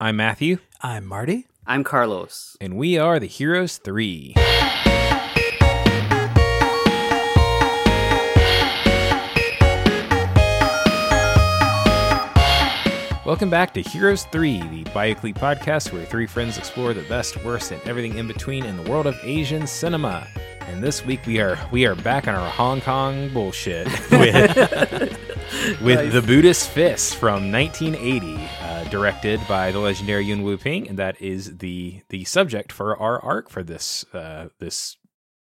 I'm Matthew, I'm Marty. I'm Carlos. and we are the Heroes 3. Welcome back to Heroes 3, the bi-weekly podcast where three friends explore the best, worst, and everything in between in the world of Asian cinema. And this week we are we are back on our Hong Kong bullshit with, with The Buddhist Fist from 1980, uh, directed by the legendary Yuen Woo-ping, and that is the the subject for our arc for this uh, this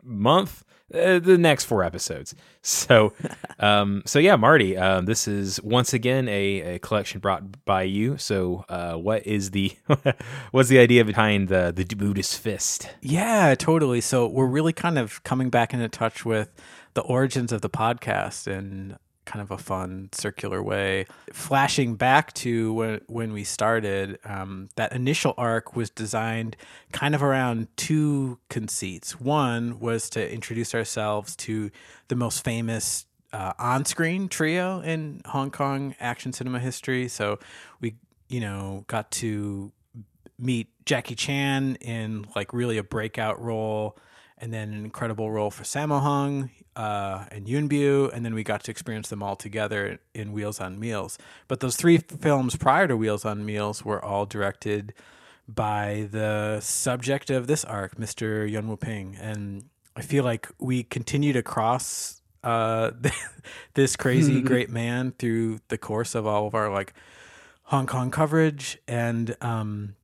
month, uh, the next four episodes. So, um, so yeah, Marty, um, this is once again a, a collection brought by you. So, uh, what is the what's the idea behind the the Buddhist Fist? Yeah, totally. So we're really kind of coming back into touch with the origins of the podcast in kind of a fun circular way. Flashing back to when when we started, um, that initial arc was designed kind of around two conceits. One was to introduce ourselves to the most famous uh, on-screen trio in Hong Kong action cinema history. So we, you know, got to meet Jackie Chan in like really a breakout role, and then an incredible role for Sammo Hung uh, and Yuen Biao, and then we got to experience them all together in Wheels on Meals. But those three films prior to Wheels on Meals were all directed by the subject of this arc, Mr. Yuen Woo-ping, and I feel like we continue to cross uh, this crazy great man through the course of all of our like Hong Kong coverage, and um,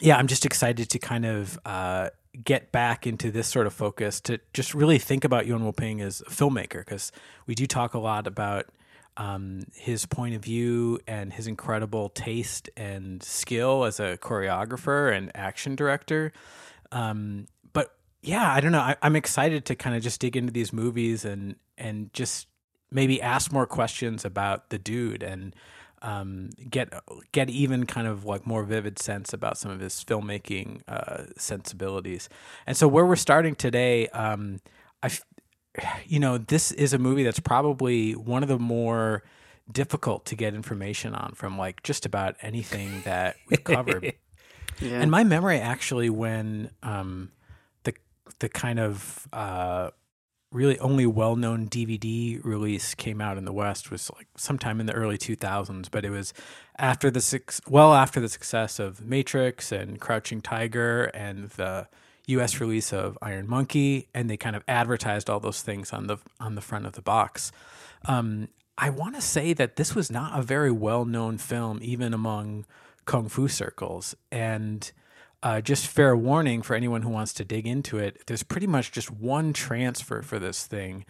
yeah, I'm just excited to kind of uh, get back into this sort of focus to just really think about Yuen Woo-ping as a filmmaker because we do talk a lot about um, his point of view and his incredible taste and skill as a choreographer and action director. Um, but yeah, I don't know. I, I'm excited to kind of just dig into these movies and and just maybe ask more questions about the dude and um, get get even kind of like more vivid sense about some of his filmmaking uh, sensibilities. And so where we're starting today, um, I, you know, this is a movie that's probably one of the more difficult to get information on from like just about anything that we've covered. Yeah. And my memory actually, when um, the the kind of uh, really only well known DVD release came out in the West was like sometime in the early 2000s, but it was after the six well after the success of Matrix and Crouching Tiger and the U.S. release of Iron Monkey, and they kind of advertised all those things on the on the front of the box. Um, I want to say that this was not a very well known film, even among kung fu circles. And uh, just fair warning for anyone who wants to dig into it, there's pretty much just one transfer for this thing.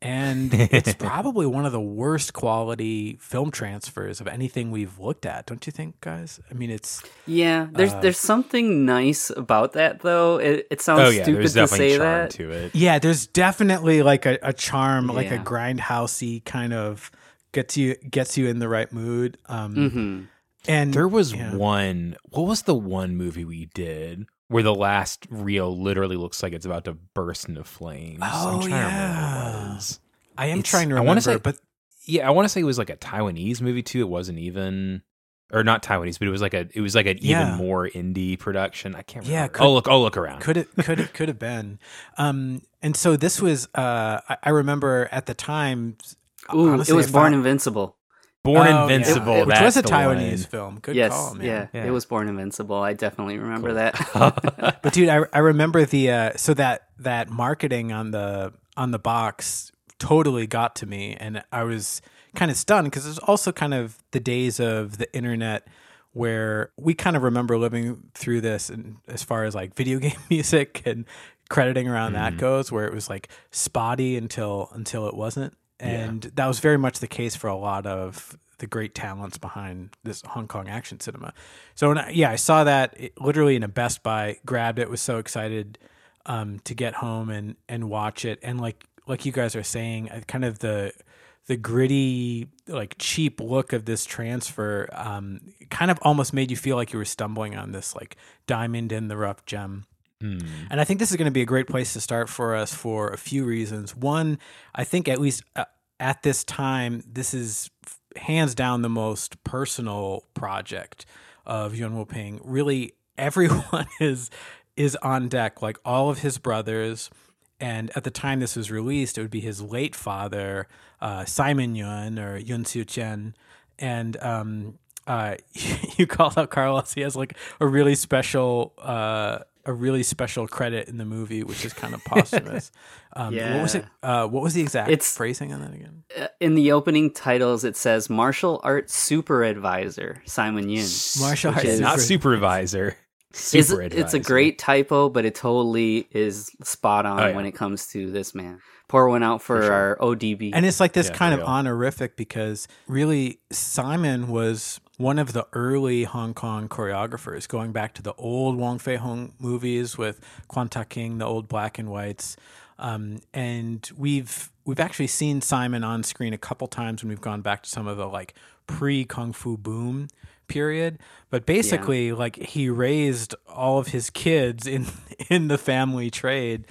And it's probably one of the worst quality film transfers of anything we've looked at, don't you think, guys? I mean, it's yeah, there's there's something nice about that though. It, it sounds Oh yeah, stupid there's to definitely say charm that. to it. yeah, there's definitely like a, a charm, like a grindhousey kind of gets you gets you in the right mood. Um, hmm And There was yeah. one. What was the one movie we did where the last reel literally looks like it's about to burst into flames? Oh, I'm trying to remember what yeah. it was. I am It's- trying to I remember, wanna say- but Yeah, I want to say it was like a Taiwanese movie too. It wasn't even, or not Taiwanese, but it was like a. It was like an Yeah. even more indie production. I can't. Yeah, could- I'll look. I'll look around. could it could it could have been um and so this was uh i, I remember at the time Ooh, honestly, it was I Born found- Invincible. Born Oh. Invincible. It- which that's was a taiwanese one. film good yes, call man yeah, Yeah. it was Born Invincible. I definitely remember Cool. that. but dude I, I remember the uh so that that marketing on the on the box totally got to me and i was kind of stunned because it's also kind of the days of the internet where we kind of remember living through this and as far as like video game music and crediting around that Mhm. goes where it was like spotty until until it wasn't Yeah. and that was very much the case for a lot of the great talents behind this Hong Kong action cinema. So I, yeah, I saw that it, literally in a Best Buy, grabbed it, was so excited um, to get home and and watch it, and like like you guys are saying, kind of the the gritty, like cheap look of this transfer, um, kind of almost made you feel like you were stumbling on this like diamond in the rough gem. Hmm. And I think this is going to be a great place to start for us for a few reasons. One, I think at least uh, at this time, this is hands down the most personal project of Yuen Woo-ping, really everyone is is on deck. Like all of his brothers, and at the time this was released, it would be his late father, uh, Simon Yuen or Yun Siu Chen, and um, uh, you called out Carlos. He has like a really special. Uh, a really special credit in the movie, which is kind of posthumous. Um, Yeah. What was it? Uh, what was the exact It's- phrasing on that again? Uh, In the opening titles, it says martial arts super advisor Simon Yuen. Martial which arts is- not super- supervisor. Is- Super it's a great typo, but it totally is spot on Oh, yeah. when it comes to this man. Pour one out for, sure. our ODB. And it's like this Yeah, kind of real. honorific because really Simon was one of the early Hong Kong choreographers, going back to the old Wong Fei Hung movies with Kwan Tak-hing, the old black and whites. Um, and we've we've actually seen Simon on screen a couple times when we've gone back to some of the like pre Kung Fu boom period. But basically, like he raised all of his kids in in the family trade,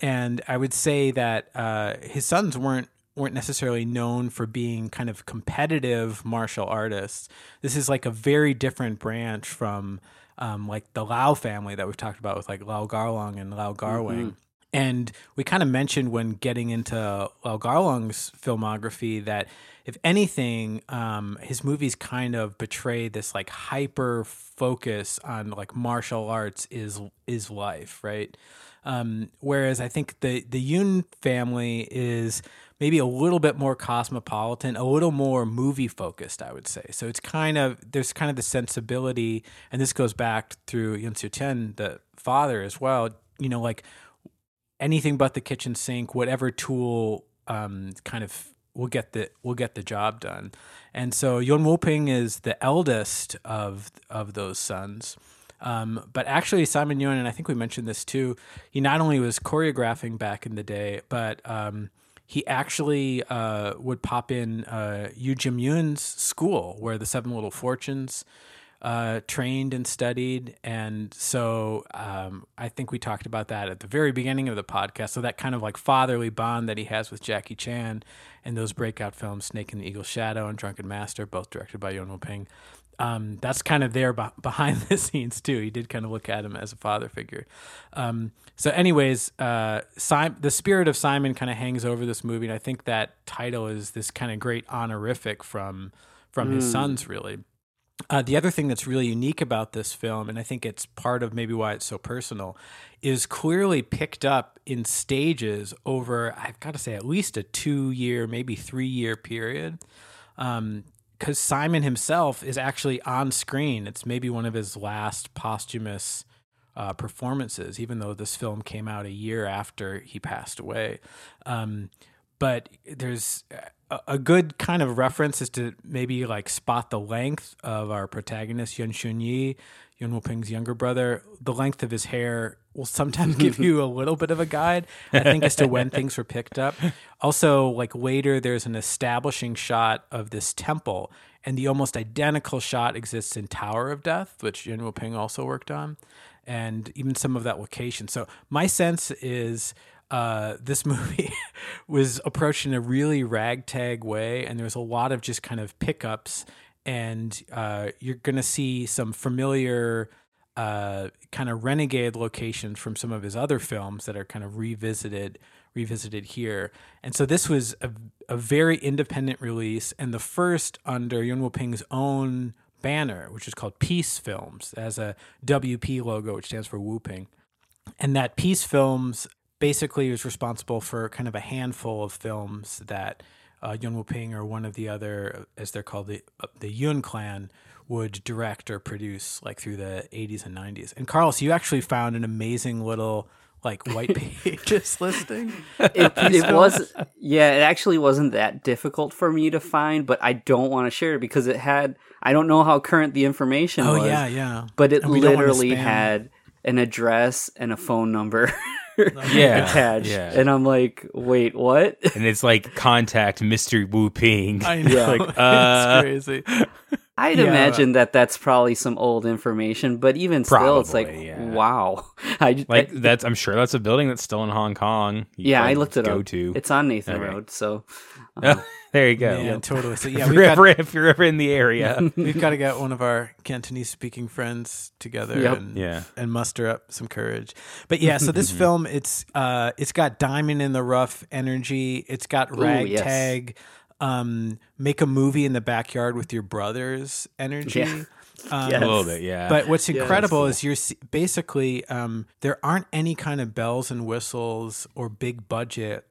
and I would say that uh, his sons weren't weren't necessarily known for being kind of competitive martial artists. This is like a very different branch from um, like the Lau family that we've talked about with like Lau Kar-leung and Lau Kar-wing. And we kind of mentioned when getting into Lau Kar-leung's filmography that if anything, um, his movies kind of betray this like hyper focus on like martial arts is is life, right? Um, whereas I think the the Yuen family is maybe a little bit more cosmopolitan, a little more movie focused, I would say. So it's kind of there's kind of the sensibility, and this goes back through Yun Soo Chen, the father as well. You know, like anything but the kitchen sink, whatever tool um, kind of will get the will get the job done. And so Yuen Woo-ping is the eldest of of those sons. Um, but actually, Simon Yuen, and I think we mentioned this too. He not only was choreographing back in the day, but um, he actually uh, would pop in uh, Yu Jim-yuen's school, where the Seven Little Fortunes uh, trained and studied. And so um, I think we talked about that at the very beginning of the podcast. So that kind of like fatherly bond that he has with Jackie Chan and those breakout films, Snake and the Eagle's Shadow and Drunken Master, both directed by Yuen Woo-ping. Um, that's kind of there be- behind the scenes too. He did kind of look at him as a father figure. Um, so, anyways, uh, the spirit of Simon kind of hangs over this movie, and I think that title is this kind of great honorific from from his sons, really. Uh, the other thing that's really unique about this film, and I think it's part of maybe why it's so personal, is clearly picked up in stages over, I've got to say, at least a two year, maybe three year period. Because Simon himself is actually on screen. It's maybe one of his last posthumous uh, performances, even though this film came out a year after he passed away. Um, but there's a, a good kind of reference is to maybe like spot the length of our protagonist Yun Shun Yi, Yuen Woo-ping's younger brother. The length of his hair will sometimes give you a little bit of a guide, I think, as to when things were picked up. Also, like later, there's an establishing shot of this temple, and the almost identical shot exists in Tower of Death, which Yuen Woo-ping also worked on, and even some of that location. So my sense is uh, this movie was approached in a really ragtag way, and there's a lot of just kind of pickups, and uh, you're going to see some familiar uh, kind of renegade locations from some of his other films that are kind of revisited revisited here. And so this was a, a very independent release and the first under Yuen Ping's own banner, which is called Peace Films, as a WP logo, which stands for Woo Ping. And that Peace Films basically is responsible for kind of a handful of films that uh, Yuen Woo-ping or one of the other, as they're called, the uh, the Yun clan would direct or produce like through the 80s and 90s. And Carlos, you actually found an amazing little like white pages listing. it, it was yeah it actually wasn't that difficult for me to find but i don't want to share it because it had i don't know how current the information Oh was yeah, yeah. but it And we don't wanna literally had an address and a phone number Yeah, attached yeah. and i'm like wait what and it's like contact Mr. Wu Ping. I know. Like, uh, it's crazy. i'd Yeah. imagine that that's probably some old information but even still it's like yeah. wow i like I- that's I'm sure that's a building that's still in Hong Kong. You yeah i looked it go up to. it's on nathan road so uh, there you go. Man, totally. So yeah, if, we've you're got, ever, if you're ever in the area, we've got to get one of our Cantonese speaking friends together Yep. and Yeah. and muster up some courage. But yeah, so this film it's uh it's got diamond in the rough energy. It's got Ooh, yes. ragtag um make a movie in the backyard with your brothers energy. Yeah. Um, Yes. a little bit, yeah. But what's Yeah, incredible cool. is you're basically um, there aren't any kind of bells and whistles or big budget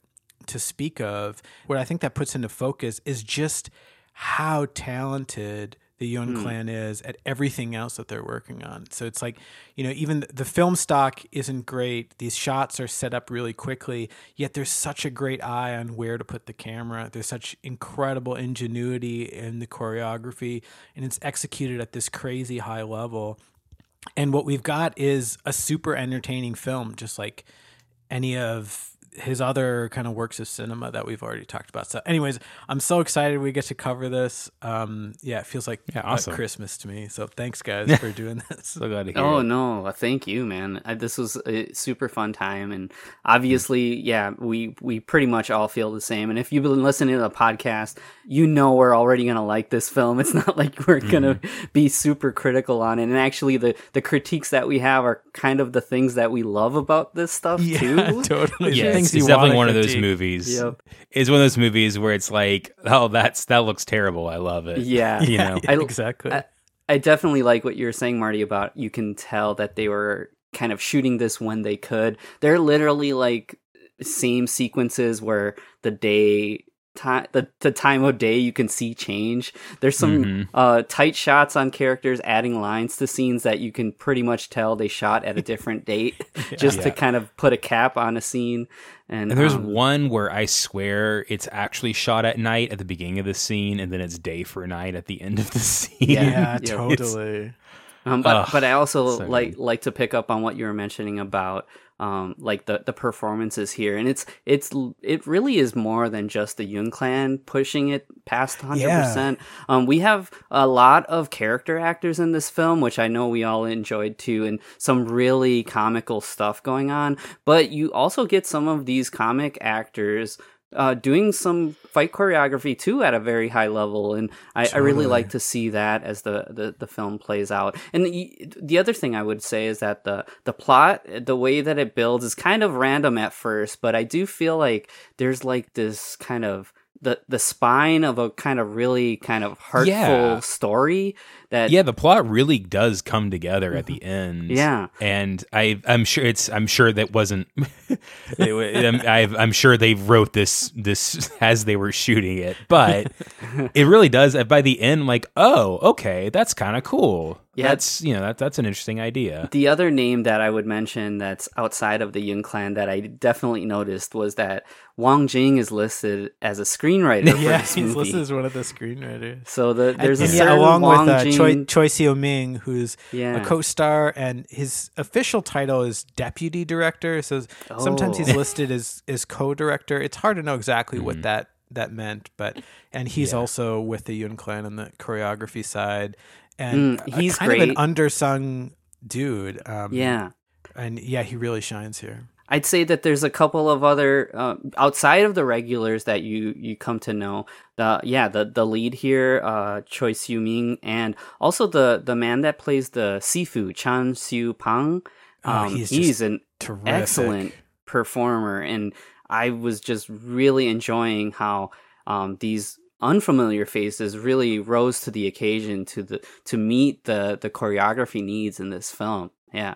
to speak of. What I think that puts into focus is just how talented the Yun hmm. clan is at everything else that they're working on. So it's like, you know, even the film stock isn't great. These shots are set up really quickly, yet there's such a great eye on where to put the camera. There's such incredible ingenuity in the choreography, and it's executed at this crazy high level. And what we've got is a super entertaining film, just like any of his other kind of works of cinema that we've already talked about. So, anyways, I'm so excited we get to cover this. Um, yeah, it feels like Yeah, uh, awesome. Christmas to me. So, thanks guys for doing this. so glad to hear. Oh it. no! Thank you, man. I, this was a super fun time, and obviously, yeah, we we pretty much all feel the same. And if you've been listening to the podcast, you know we're already gonna like this film. It's not like we're gonna be super critical on it. And actually, the the critiques that we have are kind of the things that we love about this stuff Yeah, too. totally. The Yes, things it's you definitely wanna one of those movies. Yep. It's one of those movies where it's like, oh, that's that looks terrible. I love it. Yeah, you know. I- exactly. I- I definitely like what you were saying, Marty, about you can tell that they were kind of shooting this when they could. They're literally like same sequences where the day time the, the time of day you can see change there's some Mhm. uh tight shots on characters adding lines to scenes that you can pretty much tell they shot at a different date just to kind of put a cap on a scene and, And there's um, one where I swear it's actually shot at night at the beginning of the scene, and then it's day for night at the end of the scene. Yeah. yeah, totally. Um, but Ugh, but I also so like good. like to pick up on what you were mentioning about um like the the performances here, and it's it's it really is more than just the Yun Clan pushing it past hundred percent. Um, we have a lot of character actors in this film, which I know we all enjoyed too, and some really comical stuff going on. But you also get some of these comic actors. Uh, doing some fight choreography too at a very high level, and I, I really like to see that as the, the, the film plays out. And the, the other thing I would say is that the the plot, the way that it builds, is kind of random at first, but I do feel like there's like this kind of the the spine of a kind of really kind of heartful Yeah. story that yeah, the plot really does come together at the mm-hmm. end. Yeah. and I, I'm sure it's. I'm sure that wasn't. I've, I'm sure they wrote this this as they were shooting it, but it really does. By the end, like, oh, okay, that's kind of cool. Yeah. that's you know that that's an interesting idea. The other name that I would mention that's outside of the Yun clan that I definitely noticed was that Wang Jing is listed as a screenwriter for Yeah, this he's movie. listed as one of the screenwriters. so the, there's a And certain yeah, along Wang with uh, Jing. Choi, Choi Seo Ming, who's Yeah. a co-star, and his official title is deputy director. So sometimes he's Oh. listed as as co-director. It's hard to know exactly Mm-hmm. what that that meant, but and he's also with the Yun Clan on the choreography side, and Mm, he's kind of an undersung dude. Um, yeah. and yeah, he really shines here. I'd say that there's a couple of other uh, outside of the regulars that you you come to know. The yeah, the the lead here, uh, Choi Siu Ming, and also the the man that plays the Sifu, Chan Siu Pang. Oh, Um, he's he's, an Terrific. excellent performer, and I was just really enjoying how um, these unfamiliar faces really rose to the occasion to the to meet the the choreography needs in this film. Yeah,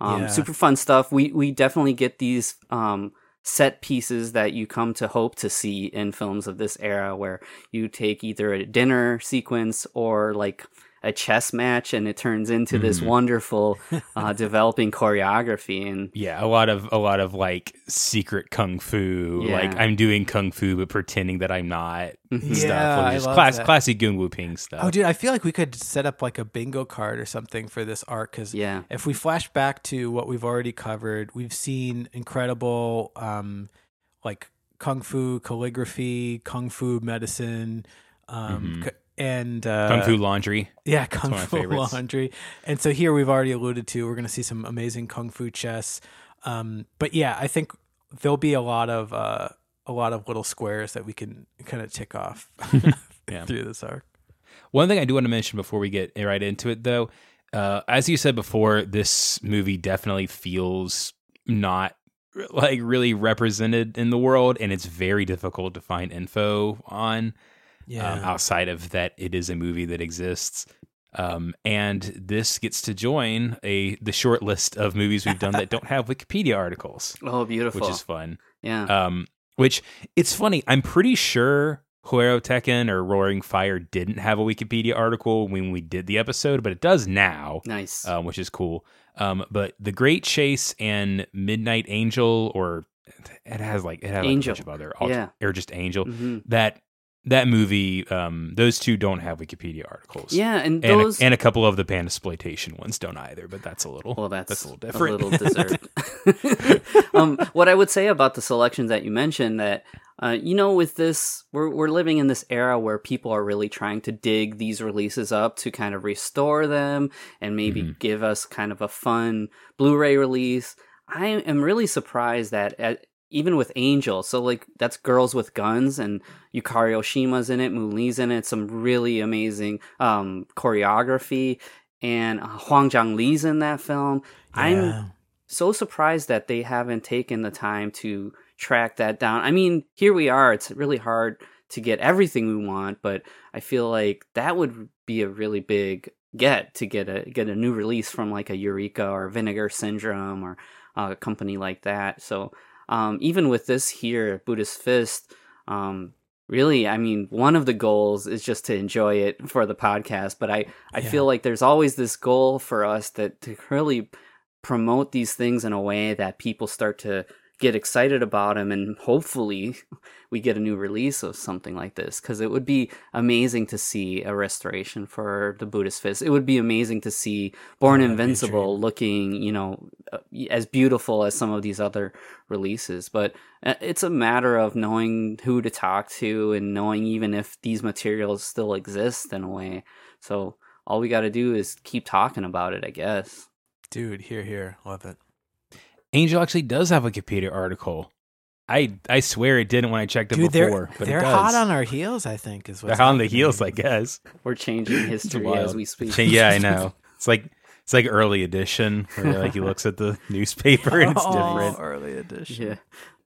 um, Yeah. super fun stuff. We we definitely get these um, set pieces that you come to hope to see in films of this era, where you take either a dinner sequence or like a chess match and it turns into this Mhm. wonderful uh, developing choreography and Yeah, a lot of a lot of like secret kung fu. Yeah. Like I'm doing kung fu but pretending that I'm not. Mhm. Stuff. Yeah, Or I just love class, that. classy Yuen Woo-ping stuff. Oh, dude, I feel like we could set up like a bingo card or something for this arc because yeah if we flash back to what we've already covered, we've seen incredible, um, like kung fu calligraphy, kung fu medicine, um, Mhm. And uh, kung fu laundry. Yeah, kung one of my fu laundry. And so here we've already alluded to we're going to see some amazing kung fu chess. Um, but yeah, I think there'll be a lot of uh, a lot of little squares that we can kind of tick off Yeah. through this arc. One thing I do want to mention before we get right into it, though, uh, as you said before, this movie definitely feels not like really represented in the world, and it's very difficult to find info on um, outside of that it is a movie that exists. Um, and this gets to join a the short list of movies we've done that don't have Wikipedia articles, Oh, beautiful. which is fun. yeah. Um, which it's funny. I'm pretty sure Hoero Tekken or Roaring Fire didn't have a Wikipedia article when we did the episode, but it does now, nice. um, which is cool. Um, but The Great Chase and Midnight Angel, or it has like it has like Angel. a bunch of other, alt- Yeah. or just Angel. hmm That that movie, um, those two don't have Wikipedia articles. Yeah, and And, a, and a couple of the pan exploitation ones don't either, but that's a little well, that's, that's a little different. A little deserved. um, what I would say about the selections that you mentioned that, uh, you know, with this, we're we're living in this era where people are really trying to dig these releases up to kind of restore them and maybe Mhm. give us kind of a fun Blu-ray release. I am really surprised that at, even with Angel, so like that's Girls with Guns and Yukari Oshima's in it, Moon in it, some really amazing um, choreography, and uh, Hwang Jang-lee's in that film. I'm so surprised that they haven't taken the time to track that down. I mean, here we are. It's really hard to get everything we want, but I feel like that would be a really big get to get a get a new release from like a Eureka or Vinegar Syndrome or uh, a company like that. So um, even with this here, Buddhist Fist, um, really, I mean, one of the goals is just to enjoy it for the podcast. But I I Yeah. feel like there's always this goal for us that to really promote these things in a way that people start to get excited about him and hopefully we get a new release of something like this because it would be amazing to see a restoration for the buddhist fist. It would be amazing to see born a invincible looking you know uh, as beautiful as some of these other releases. But uh, it's a matter of knowing who to talk to and knowing even if these materials still exist in a way. So all we got to do is keep talking about it i guess. Dude, here, here. Love it. Angel actually does have a Wikipedia article. I I swear it didn't when I checked it Dude, before, they're, but they're it does. hot on our heels, I think, is what's They're on the heels, I guess. we're changing history as we speak Yeah, I know. It's like it's like early edition where like he looks at the newspaper and it's Oh, different. early edition. Yeah,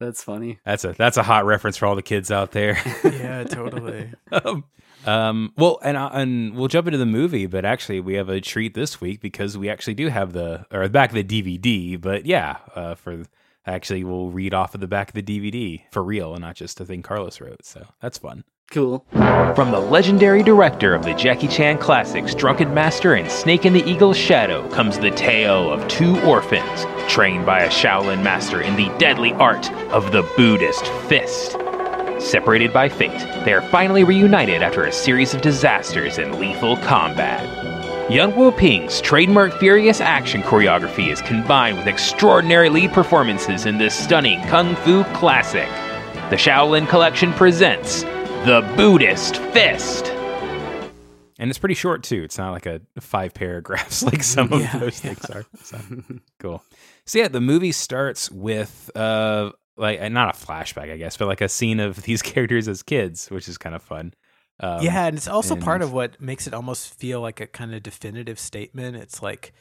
that's funny. That's a that's a hot reference for all the kids out there. Yeah, totally. um, um, well, and uh, and we'll jump into the movie, but actually we have a treat this week because we actually do have the or the back of the DVD. But yeah, uh, for actually we'll read off of the back of the DVD for real and not just a thing Carlos wrote. So that's fun. Cool. From the legendary director of the Jackie Chan classics Drunken Master and Snake in the Eagle's Shadow comes the tale of two orphans trained by a Shaolin master in the deadly art of the Buddhist fist. Separated by fate, they are finally reunited after a series of disasters and lethal combat. Yuen Woo-ping's trademark furious action choreography is combined with extraordinary lead performances in this stunning kung fu classic. The Shaolin Collection presents The Buddhist Fist. And it's pretty short too. It's not like a five paragraphs like some of Yeah, those yeah. things are. So cool. So yeah, the movie starts with uh like uh, not a flashback, I guess, but like a scene of these characters as kids, which is kind of fun. Um, yeah, and it's also part of what makes it almost feel like a kind of definitive statement. It's like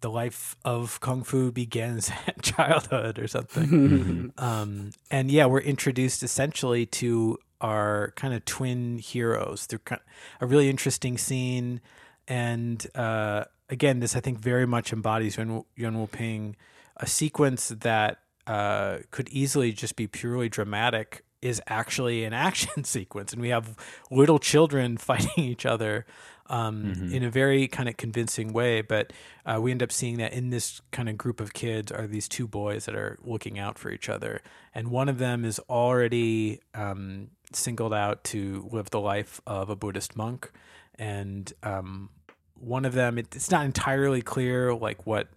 the life of kung fu begins at childhood or something. um, and yeah, we're introduced essentially to our kind of twin heroes through kind a really interesting scene. And uh, again, this I think very much embodies Yun, Yuen Woo-ping, a sequence that uh, could easily just be purely dramatic is actually an action sequence, and we have little children fighting each other um, Mhm. in a very kind of convincing way. But uh, we end up seeing that in this kind of group of kids are these two boys that are looking out for each other, and one of them is already um, singled out to live the life of a Buddhist monk, and um, one of them it, it's not entirely clear like what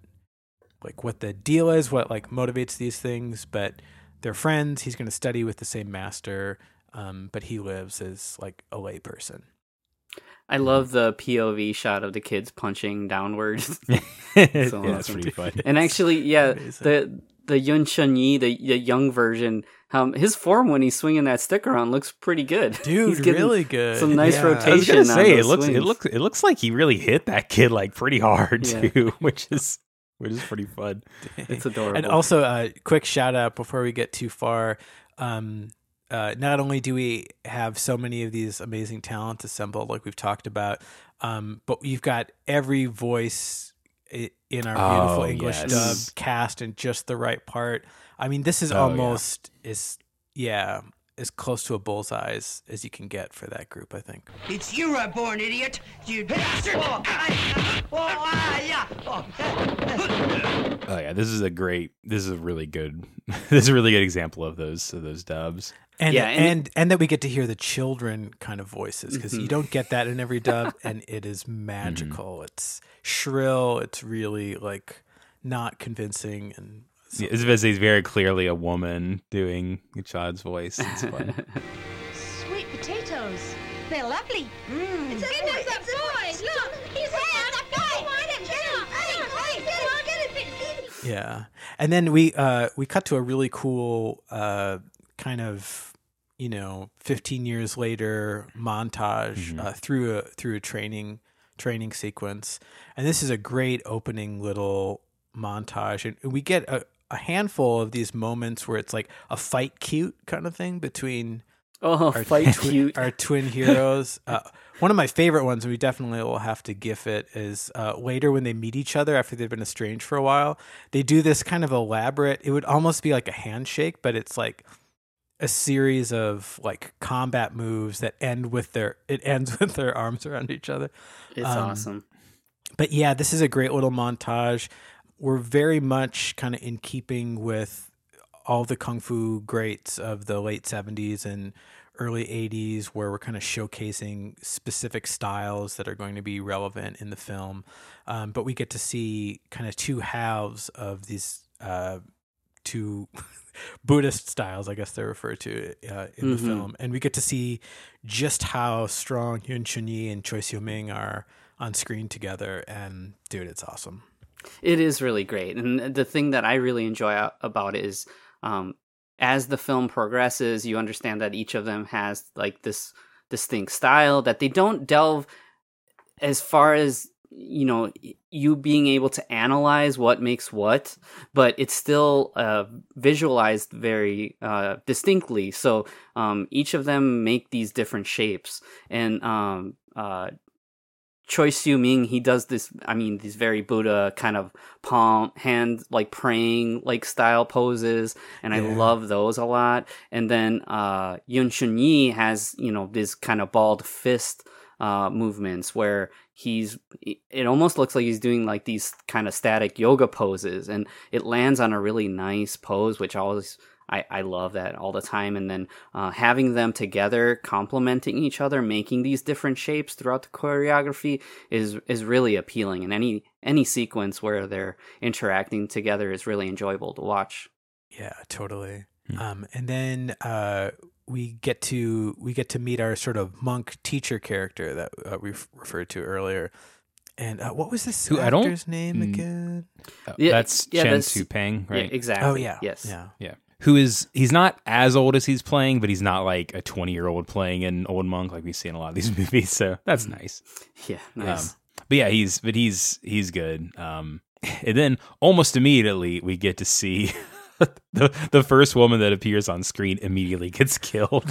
like what the deal is, what like motivates these things, but they're friends. He's going to study with the same master, um, but he lives as like a layperson. I love the POV shot of the kids punching downwards. yeah, So that's pretty fun. and actually, yeah, amazing. the the Yun Chun Yi, the, the young version, um, his form when he's swinging that stick around looks pretty good. Dude, he's really good. Some nice Yeah. rotation. I was gonna on say it those looks it looks it looks like he really hit that kid like pretty hard Yeah. too, which is which is pretty fun. It's adorable. And also, uh, quick shout out before we get too far. Um, uh, not only do we have so many of these amazing talents assembled, like we've talked about, um, but we've got every voice in our beautiful Oh, English yes. dub cast in just the right part. I mean, this is Oh, yeah. almost is yeah as close to a bullseye as, as you can get for that group. I think. It's you, uh, born idiot. You bastard. Oh, I, oh, ah, yeah. Oh. Oh yeah, this is a great. This is a really good. this is a really good example of those of those dubs. And, Yeah, and, and- and that we get to hear the children kind of voices because you don't get that in every dub, and it is magical. It's shrill. It's really like not convincing, and so- Yeah, It's he's very clearly a woman doing a child's voice. It's fun. Sweet potatoes. They're lovely. Mm. It's a boy. It's a boy. Look, he's had a boy. Come on, get him. Hey, hey, get him. Get him. yeah. And then we uh we cut to a really cool uh kind of you know 15 years later montage uh, through a through a training training sequence, and this is a great opening little montage, and we get a, a handful of these moments where it's like a fight cute kind of thing between oh, our, fight twi- cute. our twin heroes. Uh, one of my favorite ones, and we definitely will have to gif it, is uh, later when they meet each other after they've been estranged for a while. They do this kind of elaborate. It would almost be like a handshake, but it's like a series of like combat moves that end with their. It ends with their arms around each other. It's um, awesome. But yeah, this is a great little montage. We're very much kind of in keeping with all the kung fu greats of the late 70s and early 80s, where we're kind of showcasing specific styles that are going to be relevant in the film. Um, but we get to see kind of two halves of these uh, two Buddhist styles, I guess they're referred to uh, in the Mhm. film. And we get to see just how strong Yun Chun-yi and Choi Seo-ming are on screen together. And dude, it's awesome. It is really great, and the thing that I really enjoy about it is, um, as the film progresses, you understand that each of them has like this distinct style that they don't delve as far as you know you being able to analyze what makes what but it's still uh, visualized very uh, distinctly. So um, each of them make these different shapes and um, uh, Choi Siu Ming, he does this. I mean, these very Buddha kind of palm hand, like praying, like style poses, and I love those a lot. And then uh, Yun Chun Yi has, you know, this kind of balled fist uh, movements where he's. It almost looks like he's doing like these kind of static yoga poses, and it lands on a really nice pose, which always. I, I love that all the time. And then uh, having them together, complementing each other, making these different shapes throughout the choreography is is really appealing. And any any sequence where they're interacting together is really enjoyable to watch. Yeah, totally. Hmm. Um, and then uh, we get to we get to meet our sort of monk teacher character that uh, we referred to earlier. And uh, what was this Who, I don't- actor's name mm, again? Uh, Yeah, that's yeah, Chen that's- Su Peng, Yeah, right? exactly. Oh yeah, Yes. yeah. Yeah. Who is he's not as old as he's playing, but he's not like a twenty year old playing an old monk like we see in a lot of these movies. So that's nice. Yeah. Nice. Um, but yeah, he's but he's he's good. Um, and then almost immediately we get to see the the first woman that appears on screen immediately gets killed.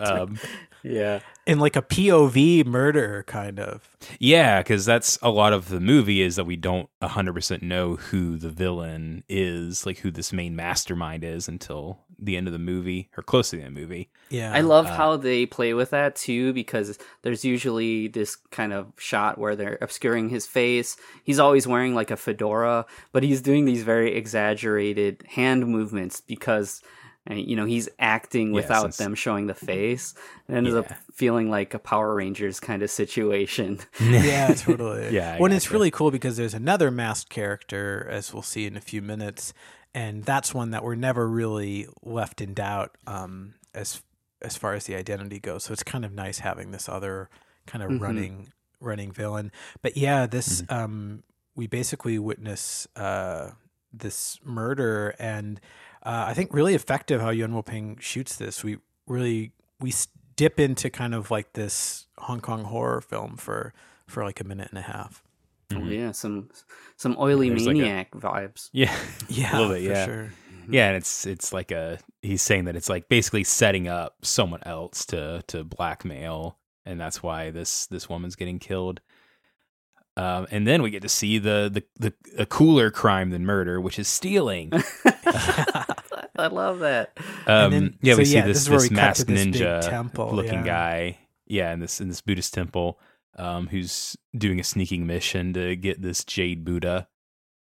um, yeah. In like a POV murder kind of. yeah, because that's a lot of the movie is that we don't hundred percent know who the villain is, like who this main mastermind is, until the end of the movie or close to the end of the movie. Yeah, I love Uh, how they play with that too because there's usually this kind of shot where they're obscuring his face. He's always wearing like a fedora, but he's doing these very exaggerated hand movements because uh, you know he's acting Yeah, without since- them showing the face. It ends up feeling like a Power Rangers kind of situation. yeah, totally. Yeah, I When it's gotcha. really cool because there's another masked character, as we'll see in a few minutes, and that's one that we're never really left in doubt um, as as far as the identity goes. So it's kind of nice having this other kind of Mhm. running running villain. But yeah, this Mm-hmm. um, we basically witness uh, this murder and. Uh, I think really effective how Yuen Woo-ping shoots this. We really we dip into kind of like this Hong Kong horror film for for like a minute and a half. Oh, yeah, some some oily There's like a- maniac vibes. Yeah, Yeah, a little bit. for Yeah, sure. yeah, and it's it's like a he's saying that it's like basically setting up someone else to to blackmail, and that's why this this woman's getting killed. Um, and then we get to see the, the the a cooler crime than murder, which is stealing. I love that. Um, then- yeah, we so see this this this we cut to masked this ninja temple, looking yeah. guy. Yeah, in this in this Buddhist temple, um, who's doing a sneaking mission to get this jade Buddha.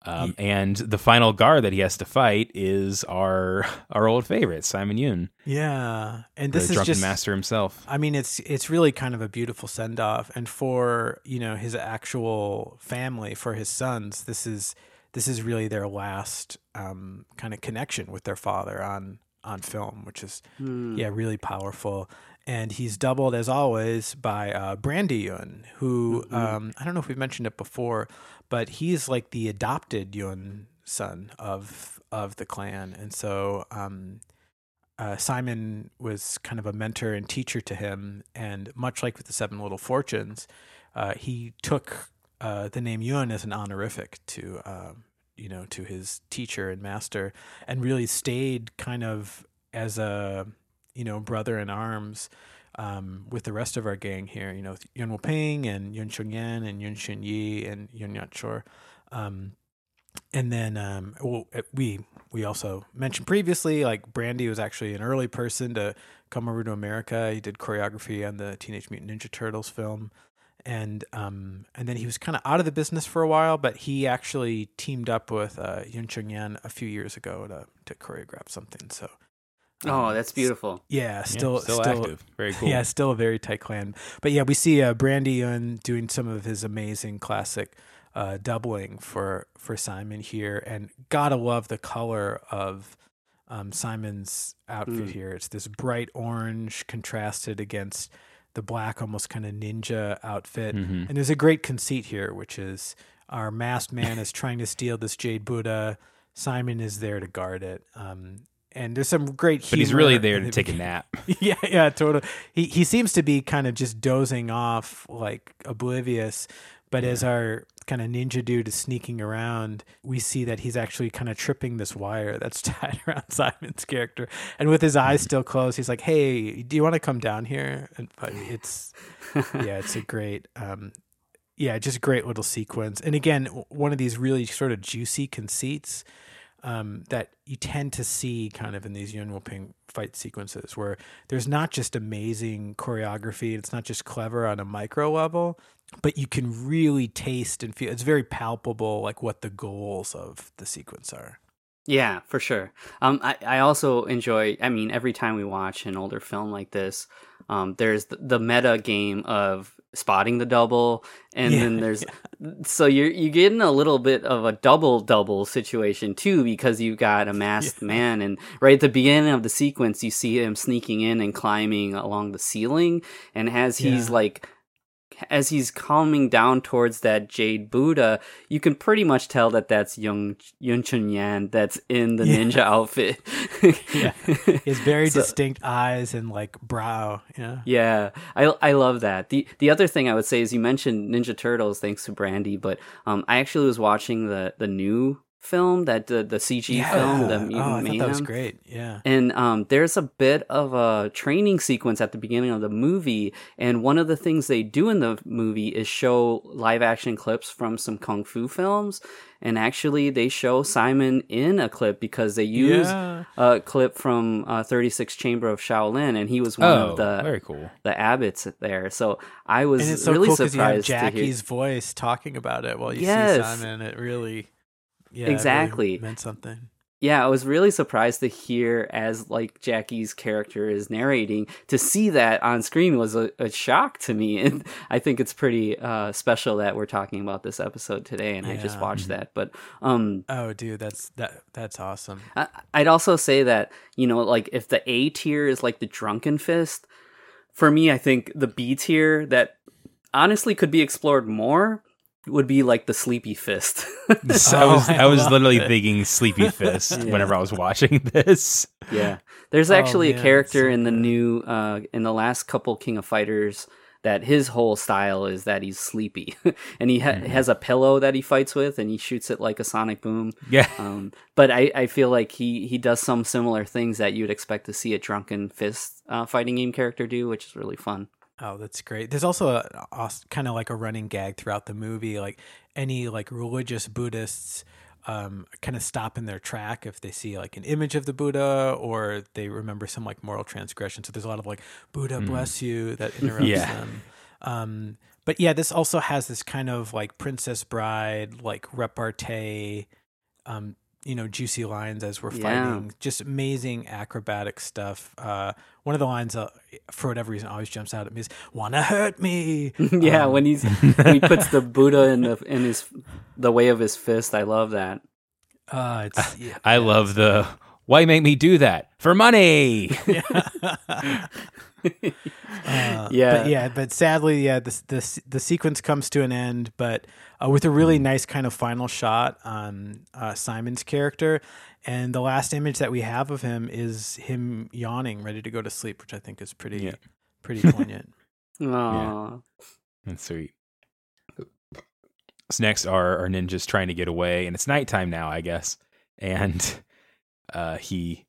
Um, and the final guard that he has to fight is our our old favorite Simon Yuen, Yeah, and the this is drunken just master himself. I mean, it's it's really kind of a beautiful send off, and for you know his actual family, for his sons, this is this is really their last um, kind of connection with their father on on film, which is Hmm. yeah really powerful. And he's doubled as always by uh, Brandy Yun, who um, I don't know if we've mentioned it before, but he's like the adopted Yun son of of the clan, and so um, uh, Simon was kind of a mentor and teacher to him, and much like with the Seven Little Fortunes, uh, he took uh, the name Yun as an honorific to um, you know to his teacher and master, and really stayed kind of as a you know brother in arms um, with the rest of our gang here. You know Yuen Woo-ping and Yun Chung Yan and Yun Shin Yi and Yun Yat. Um, and then um, well, uh, we we also mentioned previously, like Brandy was actually an early person to come over to America. He did choreography on the Teenage Mutant Ninja Turtles film, and um, and then he was kind of out of the business for a while. But he actually teamed up with uh, Yun Chung Yan a few years ago to to choreograph something. So Oh, um, that's beautiful. Yeah, still yeah, still, active, very cool. yeah, still a very tight clan. But yeah, we see uh, Brandy Yun doing some of his amazing classic uh, doubling for for Simon here, and gotta love the color of um, Simon's outfit Mm. here. It's this bright orange contrasted against the black, almost kind of ninja outfit. Mhm. And there's a great conceit here, which is our masked man is trying to steal this jade Buddha. Simon is there to guard it. Um, and there's some great But he's really there to take a nap. yeah, yeah, totally. He he seems to be kind of just dozing off, like oblivious. But as our kind of ninja dude is sneaking around, we see that he's actually kind of tripping this wire that's tied around Simon's character. And with his eyes still closed, he's like, "Hey, do you want to come down here?" And but it's yeah, it's a great um yeah, just a great little sequence. And again, one of these really sort of juicy conceits um, that you tend to see kind of in these Yuen Ping fight sequences where there's not just amazing choreography, it's not just clever on a micro level, but you can really taste and feel it's very palpable like what the goals of the sequence are. Yeah, for sure. Um, I, I also enjoy. I mean, every time we watch an older film like this, um, there's the, the meta game of spotting the double, and Yeah, then there's so you're you're getting a little bit of a double double situation too because you've got a masked man, and right at the beginning of the sequence, you see him sneaking in and climbing along the ceiling, and as he's Yeah. like as he's calming down towards that jade Buddha, you can pretty much tell that that's Young Yun Chun Yan that's in the Yeah. ninja outfit. Yeah. Has very So- distinct eyes and like brow. Yeah. Yeah, I I love that. the The other thing I would say is you mentioned Ninja Turtles, thanks to Brandy, but um, I actually was watching the the new film that the the CG film, the Mutant oh, I thought that was great. Yeah. And um, there's a bit of a training sequence at the beginning of the movie, and one of the things they do in the movie is show live action clips from some kung fu films. And actually, they show Simon in a clip because they use Yeah. a clip from uh, 36 Chamber of Shaolin, and he was one Oh, of the very cool. the abbots there. So I was so really cool because you have surprised to hear. Jackie's voice talking about it while you Yes. see Simon. It really, yeah, it really Exactly. meant something. Yeah, I was really surprised to hear as like Jackie's character is narrating to see that on screen was a, a shock to me, and I think it's pretty uh, special that we're talking about this episode today, and I just watched that. But um, Oh, dude, that's that. That's awesome. I, I'd also say that you know, like if the A tier is like the drunken fist, for me, I think the B tier that honestly could be explored more would be like the sleepy fist. So I was Oh, I was literally it. thinking Sleepy Fist Yeah. whenever I was watching this. yeah. There's Oh, actually man, a character in the new uh in the last couple King of Fighters that his whole style is that he's sleepy and he ha- Mm-hmm. has a pillow that he fights with and he shoots it like a sonic boom Yeah. um, but I, I feel like he, he does some similar things that you'd expect to see a drunken fist uh, fighting game character do which is really fun Oh, that's great. There's also a, a kind of like a running gag throughout the movie. Like any like religious Buddhists um, kind of stop in their track if they see like an image of the Buddha or they remember some like moral transgression. So there's a lot of like Buddha bless you that interrupts Yeah. them. Um, but yeah, this also has this kind of like Princess Bride, like repartee, um, you know, juicy lines as we're Yeah. fighting. Just amazing acrobatic stuff. Uh, one of the lines, uh, for whatever reason, always jumps out at me is "Wanna hurt me?" yeah Um, when he's when he puts the buddha in the in his the way of his fist i love that uh, it's, yeah, I love the why make me do that? For money. Uh, Yeah. but yeah, but sadly, yeah, the the the sequence comes to an end, but uh, with a really nice kind of final shot on uh, Simon's character, and the last image that we have of him is him yawning, ready to go to sleep, which I think is pretty Yeah. pretty poignant. Aw. That's sweet. So next are our ninjas trying to get away, and it's nighttime now, I guess. And uh, he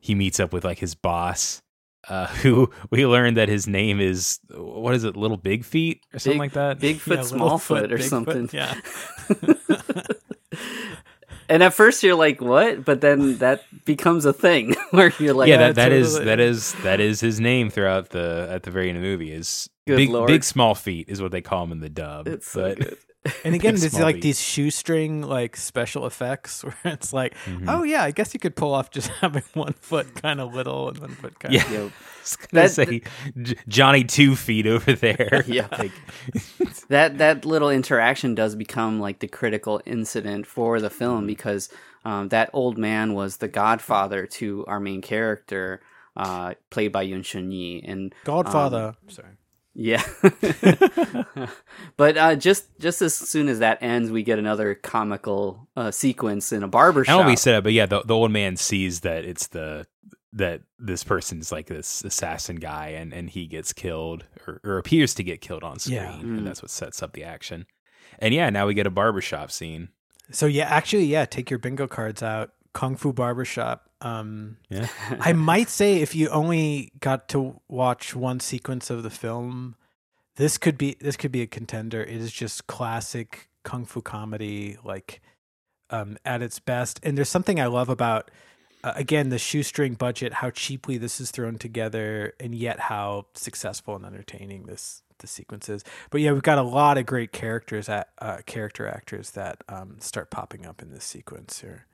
he meets up with like his boss, uh, who we learned that his name is what is it, Little Big Feet or something Big- like that. bigfoot Yeah, smallfoot Littlefoot, or Bigfoot, something Yeah. and at first you're like what but then that becomes a thing where you're like yeah, "Oh, that, that is totally. that is that is his name throughout the at the very end of the movie is Good big lord. big small feet is what they call him in the dub. it's so but good And again, Big it's like feet. these shoestring like special effects where it's like, Mhm. oh yeah, I guess you could pull off just having one foot kind of little and one foot kind Yeah. of Yep. I was gonna That- say J- Johnny Two Feet over there. Yeah. Like, that that little interaction does become like the critical incident for the film Mm-hmm. because um, that old man was the godfather to our main character uh, played by Yuen Shun-yi and Godfather. Sorry. Yeah. but uh, just just as soon as that ends, we get another comical uh, sequence in a barber I don't know shop. if he said it, but yeah, the, the old man sees that it's the that this person's like this assassin guy, and and he gets killed or, or appears to get killed on screen, Yeah. Mm. and that's what sets up the action. And yeah, now we get a barbershop scene. So yeah, actually, yeah, take your bingo cards out. Kung Fu Barbershop. Um, Yeah, I might say if you only got to watch one sequence of the film, this could be this could be a contender. It is just classic kung fu comedy, like um, at its best. And there's something I love about uh, again the shoestring budget, how cheaply this is thrown together, and yet how successful and entertaining this the sequence is. But yeah, we've got a lot of great characters at uh, character actors that um, start popping up in this sequence here.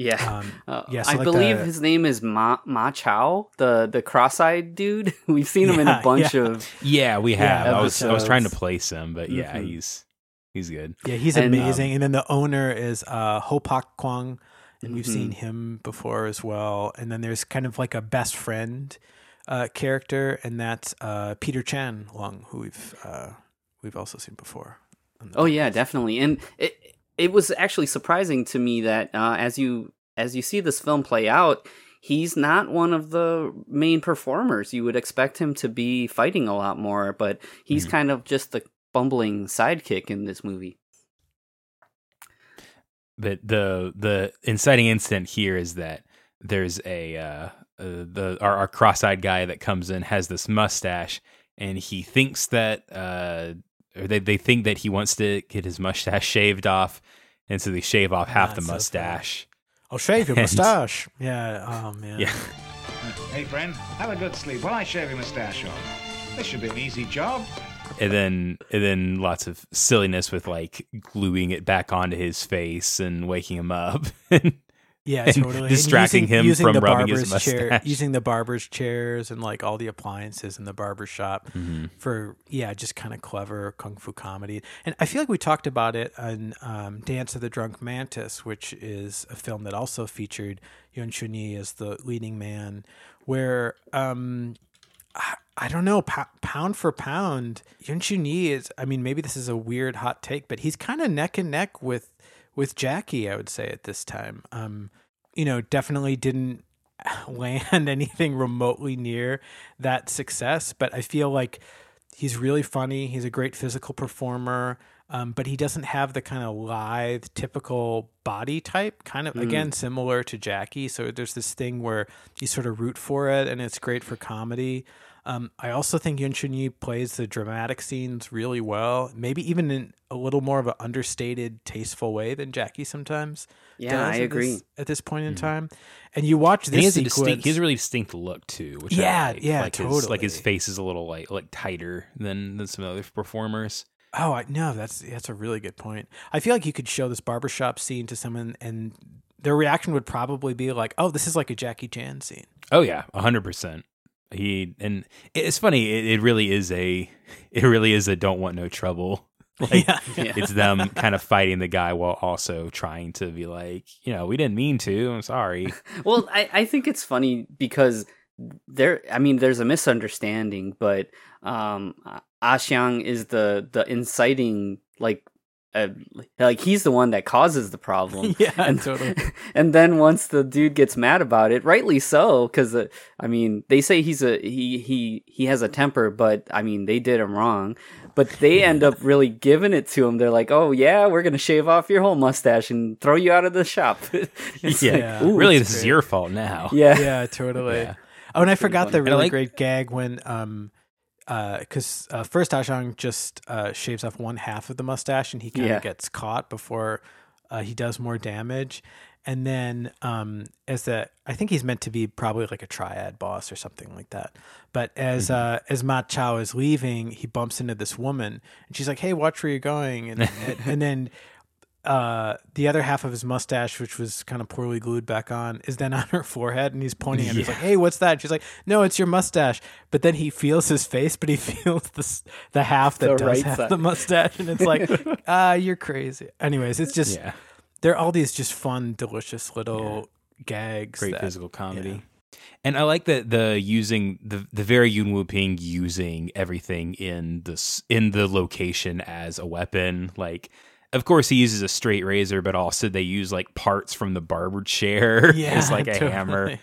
Yeah. Um, Uh, yeah, so I like believe the- his name is Ma, Ma Chao, the the cross-eyed dude. We've seen him in a bunch yeah. of yeah, we have. I was I was trying to place him, but yeah, Mhm. he's he's good. Yeah, he's And, um, amazing. and then the owner is uh, Ho Pak Kwang, and we've seen him before as well. And then there's kind of like a best friend uh, character, and that's uh, Peter Chan Lung, who we've uh, we've also seen before. on the Oh yeah, definitely. And it it was actually surprising to me that uh, as you as you see this film play out, he's not one of the main performers. You would expect him to be fighting a lot more, but he's Mhm. kind of just the bumbling sidekick in this movie. But the the inciting incident here is that there's a uh, uh, the our, our cross-eyed guy that comes in has this mustache, and he thinks that uh, or they they think that he wants to get his mustache shaved off, and so they shave off half Not the so mustache. I'll shave your And- mustache. Yeah. Oh man. Yeah. Hey, friend, have a good sleep while I shave your mustache off. This should be an easy job. and then and then lots of silliness with like gluing it back onto his face and waking him up. Yeah, totally. Distracting him from rubbing his barber's chair, mustache. using the barber's chairs and like all the appliances in the barber shop Mhm. for yeah, just kind of clever kung fu comedy. And I feel like we talked about it on um, Dance of the Drunk Mantis, which is a film that also featured Yuen Shun-yi as the leading man, where um, I, I don't know, pou- pound for pound, Yuen Shun-yi is. I mean, maybe this is a weird hot take, but he's kind of neck and neck with with Jackie. I would say at this time, um, you know, definitely didn't land anything remotely near that success, but I feel like he's really funny. He's a great physical performer. Um, but he doesn't have the kind of lithe, typical body type, kind of, again, similar to Jackie. So there's this thing where you sort of root for it and it's great for comedy. Um, I also think Yuen Shun-yi plays the dramatic scenes really well, maybe even in a little more of an understated, tasteful way than Jackie sometimes. Yeah, does I at this- agree. at this point in time. And you watch And he this has a distinct. sequence. He has a really distinct look too. Which I Yeah, like. yeah, like His, like his face is a little like like tighter than than some other performers. Oh, I, no, that's that's a really good point. I feel like you could show this barbershop scene to someone, and their reaction would probably be like, "Oh, this is like a Jackie Chan scene." Oh yeah, hundred percent. He and it's funny. It, it really is a. It really is a don't want no trouble. Like Yeah. it's them kind of fighting the guy while also trying to be like, you know, we didn't mean to. I'm sorry. well, I, I think it's funny because there. I mean, there's a misunderstanding, but um, Xiang is the the inciting like. Uh, like he's the one that causes the problem. Yeah, and, totally. And then once the dude gets mad about it, rightly so, because uh, I mean they say he's a he he he has a temper, but I mean they did him wrong. But they end up really giving it to him. They're like, "Oh yeah, we're gonna shave off your whole mustache and throw you out of the shop." Yeah, like, Yeah. really, it's this is your fault now. yeah. yeah, totally. Yeah. Oh, and I forgot the funny. And I really like- great gag when um, because uh, first Ashang just uh, shaves off one half of the mustache, and he kind of Yeah. gets caught before uh, he does more damage. And then, um, as the I think he's meant to be probably like a triad boss or something like that. But as uh, as Ma Chao is leaving, he bumps into this woman, and she's like, "Hey, watch where you're going." And and, and then uh, the other half of his mustache, which was kind of poorly glued back on, is then on her forehead, and he's pointing at her. He's like, "Hey, what's that?" She's like, "No, it's your mustache." But then he feels his face, but he feels the the half that The does right have side. the mustache, and it's like, ah, you're crazy. Anyways, it's just Yeah. there are all these just fun, delicious little gags. great that- physical comedy. And I like that the using the the very Yuen Woo-ping using everything in this in the location as a weapon. Like, of course, he uses a straight razor, but also they use like parts from the barber chair Yeah, as like a totally. hammer,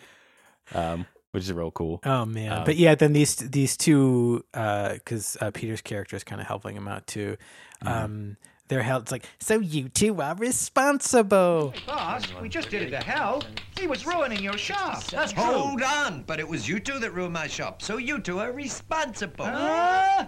um, which is real cool. Oh man, Um, but yeah, then these these two, because uh, Peter's character is kind of helping him out too. Mm-hmm. Um, they're held. It's like, so you two are responsible. Boss, we just did it to hell. He was ruining your shop. That's true. Hold on, but it was you two that ruined my shop, so you two are responsible. Ah!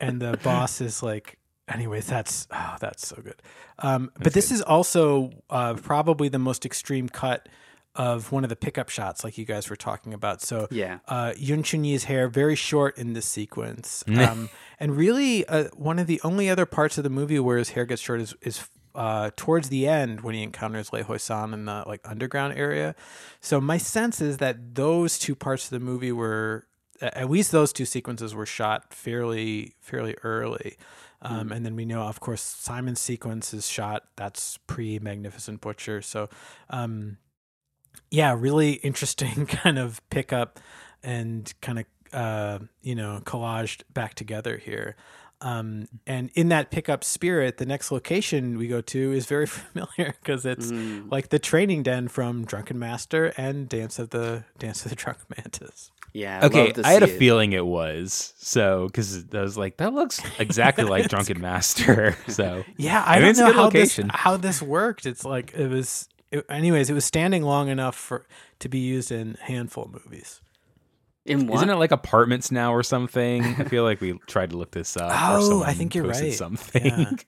and the boss is like anyways that's oh that's so good um but this is also uh probably the most extreme cut of one of the pickup shots like you guys were talking about so Yeah. uh Yuen Shun-yi's hair very short in this sequence um and really uh, one of the only other parts of the movie where his hair gets short is is uh, towards the end when he encounters Lee Hoi-sang in the like underground area. So my sense is that those two parts of the movie were at least those two sequences were shot fairly fairly early. Um, and then we know, of course, Simon's sequence is shot. That's pre Magnificent Butcher. So, um, yeah, really interesting kind of pickup and kind of uh, you know collaged back together here. Um, and in that pickup spirit, the next location we go to is very familiar because it's like the training den from Drunken Master and Dance of the Dance of the Drunk Mantis. Yeah. I Okay, I had a it. feeling it was so because I was like, that looks exactly like Drunken Master. So Yeah, I mean, don't know how this how this worked. It's like it was. It, anyways, it was standing long enough for to be used in handful movies. In what? Isn't it like apartments now or something? I feel like we tried to look this up. Oh, I think you're right. Something.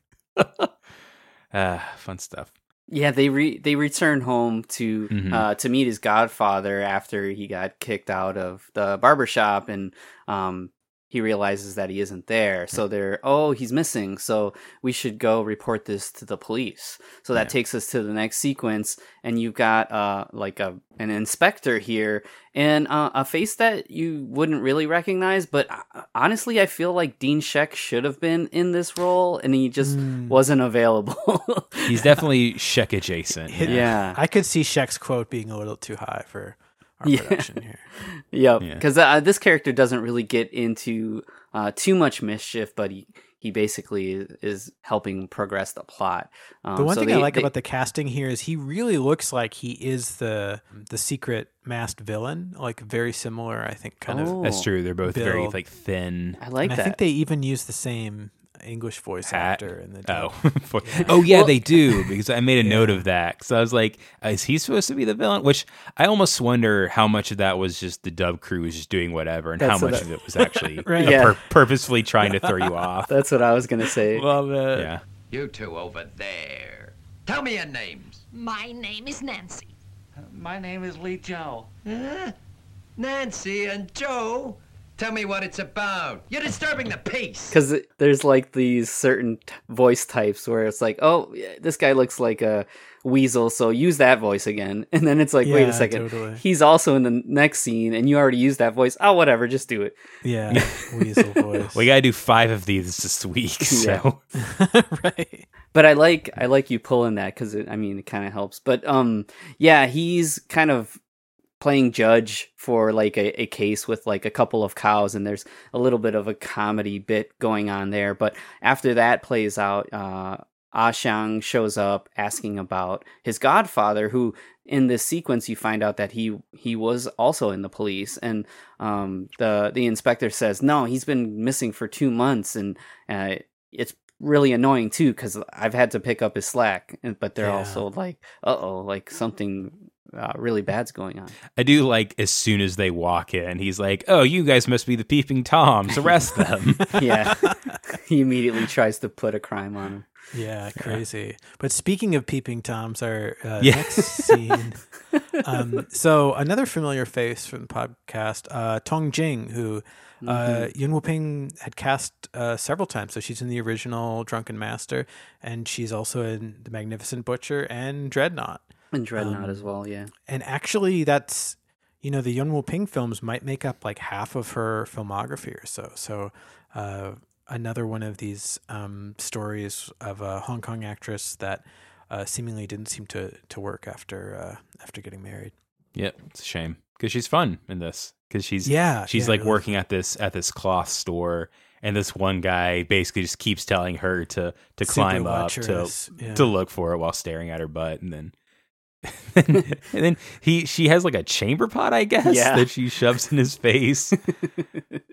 ah, fun stuff. Yeah, they re- they return home to Mhm. uh, to meet his godfather after he got kicked out of the barbershop and um he realizes that he isn't there. So they're oh, he's missing. So we should go report this to the police. So that takes us to the next sequence and you've got uh like a an inspector here and uh, a face that you wouldn't really recognize, but uh, honestly I feel like Dean Shek should have been in this role and he just wasn't available. He's definitely Sheck adjacent. Yeah. yeah. I could see Shek's quote being a little too high for our Yeah. production here. Yep. Yeah. Because uh, this character doesn't really get into uh, too much mischief, but he he basically is, is helping progress the plot. Um, The one so thing I like they- about the casting here is he really looks like he is the the secret masked villain, like very similar. I think kind of. Oh, That's true. They're both very like thin. I like and I think they even use the same English voice Hat. actor in the Oh, dub. For- oh yeah, Well- they do because I made a note of that because I was like, is he supposed to be the villain? Which I almost wonder how much of that was just the dub crew was just doing whatever, and That's how much I- of it was actually Right. Yeah. pur- purposefully trying to throw you off. That's what I was gonna say. Love it. yeah, You two over there. Tell me your names. My name is Nancy. My name is Lee Joe. Huh? Nancy and Joe. Tell me what it's about. You're disturbing the peace. Because there's like these certain t- voice types where it's like, oh, this guy looks like a weasel, so use that voice again. And then it's like, wait a second, totally. he's also in the next scene, and you already used that voice. Oh, whatever, just do it. Yeah, weasel voice. we gotta do five of these this week. So right. but I like I like you pulling that because I mean it kind of helps. But um, yeah, he's kind of playing judge for like a, a case with like a couple of cows, and there's a little bit of a comedy bit going on there. But after that plays out, uh, Xiang shows up asking about his godfather, who in this sequence you find out that he he was also in the police, and um, the the inspector says no, he's been missing for two months, and uh, it's really annoying too because I've had to pick up his slack, and- but they're Yeah. also like, uh oh, like something uh, really bad's going on. I do like as soon as they walk in, he's like, "Oh, you guys must be the peeping toms. Arrest them." Yeah, he immediately tries to put a crime on him. Yeah, crazy. But speaking of peeping toms, our uh, Yeah. next scene. Um, so another familiar face from the podcast, uh, Tong Jing, who uh, Yuen Woo-ping had cast uh, several times. So she's in the original Drunken Master, and she's also in The Magnificent Butcher and Dreadnought. And Dreadnought Um, as well, yeah. And actually, that's you know the Yuen Woo-ping films might make up like half of her filmography or so. So uh, another one of these um, stories of a Hong Kong actress that uh, seemingly didn't seem to to work after uh, after getting married. Yeah, it's a shame because she's fun in this because she's Yeah, she's yeah, like really working at this at this cloth store. And this one guy basically just keeps telling her to to Super climb up to yeah. to look for it while staring at her butt, and then and then he she has like a chamber pot, I guess, Yeah. that she shoves in his face,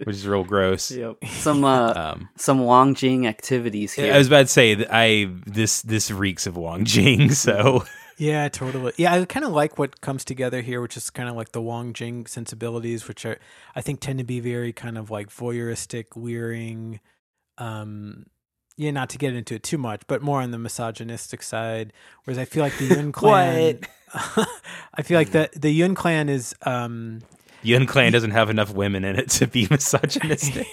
which is real gross. Yep. Some uh, Um, some Wong Jing activities here. I was about to say that I this this reeks of Wong Jing, so Yeah, totally. Yeah, I kind of like what comes together here, which is kind of like the Wong Jing sensibilities, which are I think tend to be very kind of like voyeuristic, wearing. Um, yeah, not to get into it too much, but more on the misogynistic side. Whereas I feel like the Yuen clan, I feel like the the Yuen clan is um, Yuen Clan doesn't have enough women in it to be misogynistic.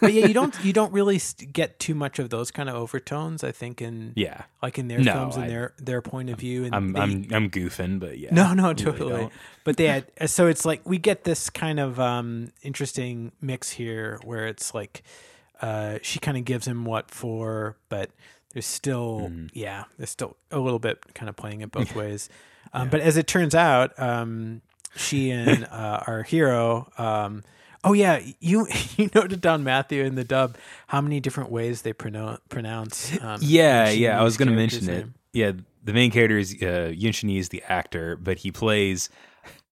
but yeah, you don't you don't really get too much of those kind of overtones. I think in Yeah, like in their No, films and their their point of view. And I'm they- I'm I'm goofing, but yeah. No, no, you really totally. but they had so it's like we get this kind of um interesting mix here where it's like uh she kind of gives him what for, but there's still Mm-hmm. yeah, there's still a little bit kind of playing it both ways. Um but as it turns out, um she and uh, our hero um Oh yeah, you you noted down Matthew in the dub how many different ways they pronounce pronounce. Um, Yeah, yeah. I was going to mention it. name. Yeah, the main character is uh, Yun Shin is the actor, but he plays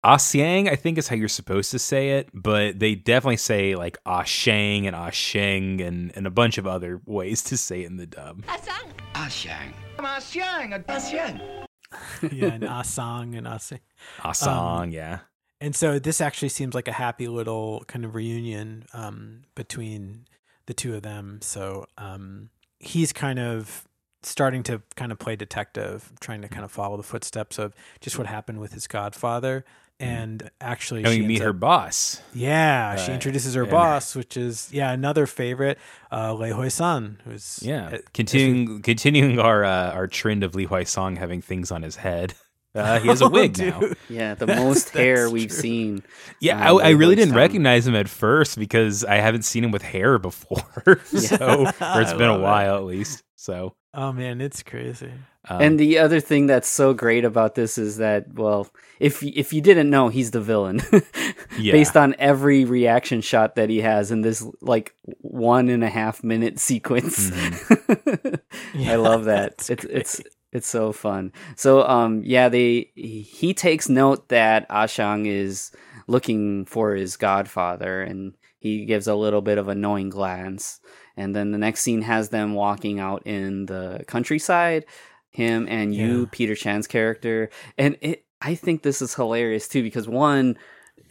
Ah Xiang, I think is how you're supposed to say it, but they definitely say like Ah Shang and Ah Sheng and, and a bunch of other ways to say it in the dub. Asang. Ashang. I'm a Xiang, a Ashang. yeah, and Asang and Asing. Ah Song, yeah. And so this actually seems like a happy little kind of reunion um, between the two of them. So um, he's kind of starting to kind of play detective, trying to kind of follow the footsteps of just what happened with his godfather. And actually, And she we meet ends her boss. yeah, she introduces her and- boss, which is yeah another favorite, uh, Lee Hoi-sang, who's Yeah, uh, continuing continuing our uh, our trend of Lee Hoi-sang having things on his head. Uh, he has a Oh, wig now. yeah, the most hair That's we've true. seen. Yeah, um, I, I really didn't Song. recognize him at first because I haven't seen him with hair before. so, or it's I been a love it. while at least. So, Oh man, it's crazy. Um, and the other thing that's so great about this is that, well, if if you didn't know, he's the villain, Yeah. based on every reaction shot that he has in this like one and a half minute sequence. I love that. It's it's it's so fun. So um yeah, they he takes note that Ashang is looking for his godfather and he gives a little bit of a knowing glance. And then the next scene has them walking out in the countryside, him and you, Yeah. Peter Chan's character. And it I think this is hilarious too because one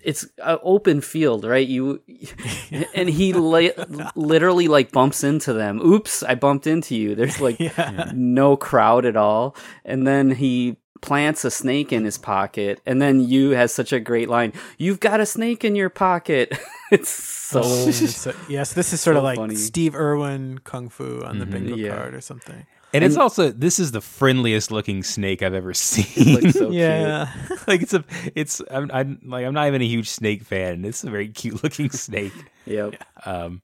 it's an open field, right? You and he li- literally like bumps into them. Oops, I bumped into you. There's like Yeah. no crowd at all. And then he plants a snake in his pocket and then you has such a great line. You've got a snake in your pocket. it's so Oh, so- yes, this is sort so of like funny. Steve Irwin kung fu on the mm-hmm. bingo Yeah. card or something. And it's also this is the friendliest looking snake I've ever seen. looks so cute. yeah, like it's a it's I'm, I'm like I'm not even a huge snake fan. It's a very cute looking snake. Yep. Um,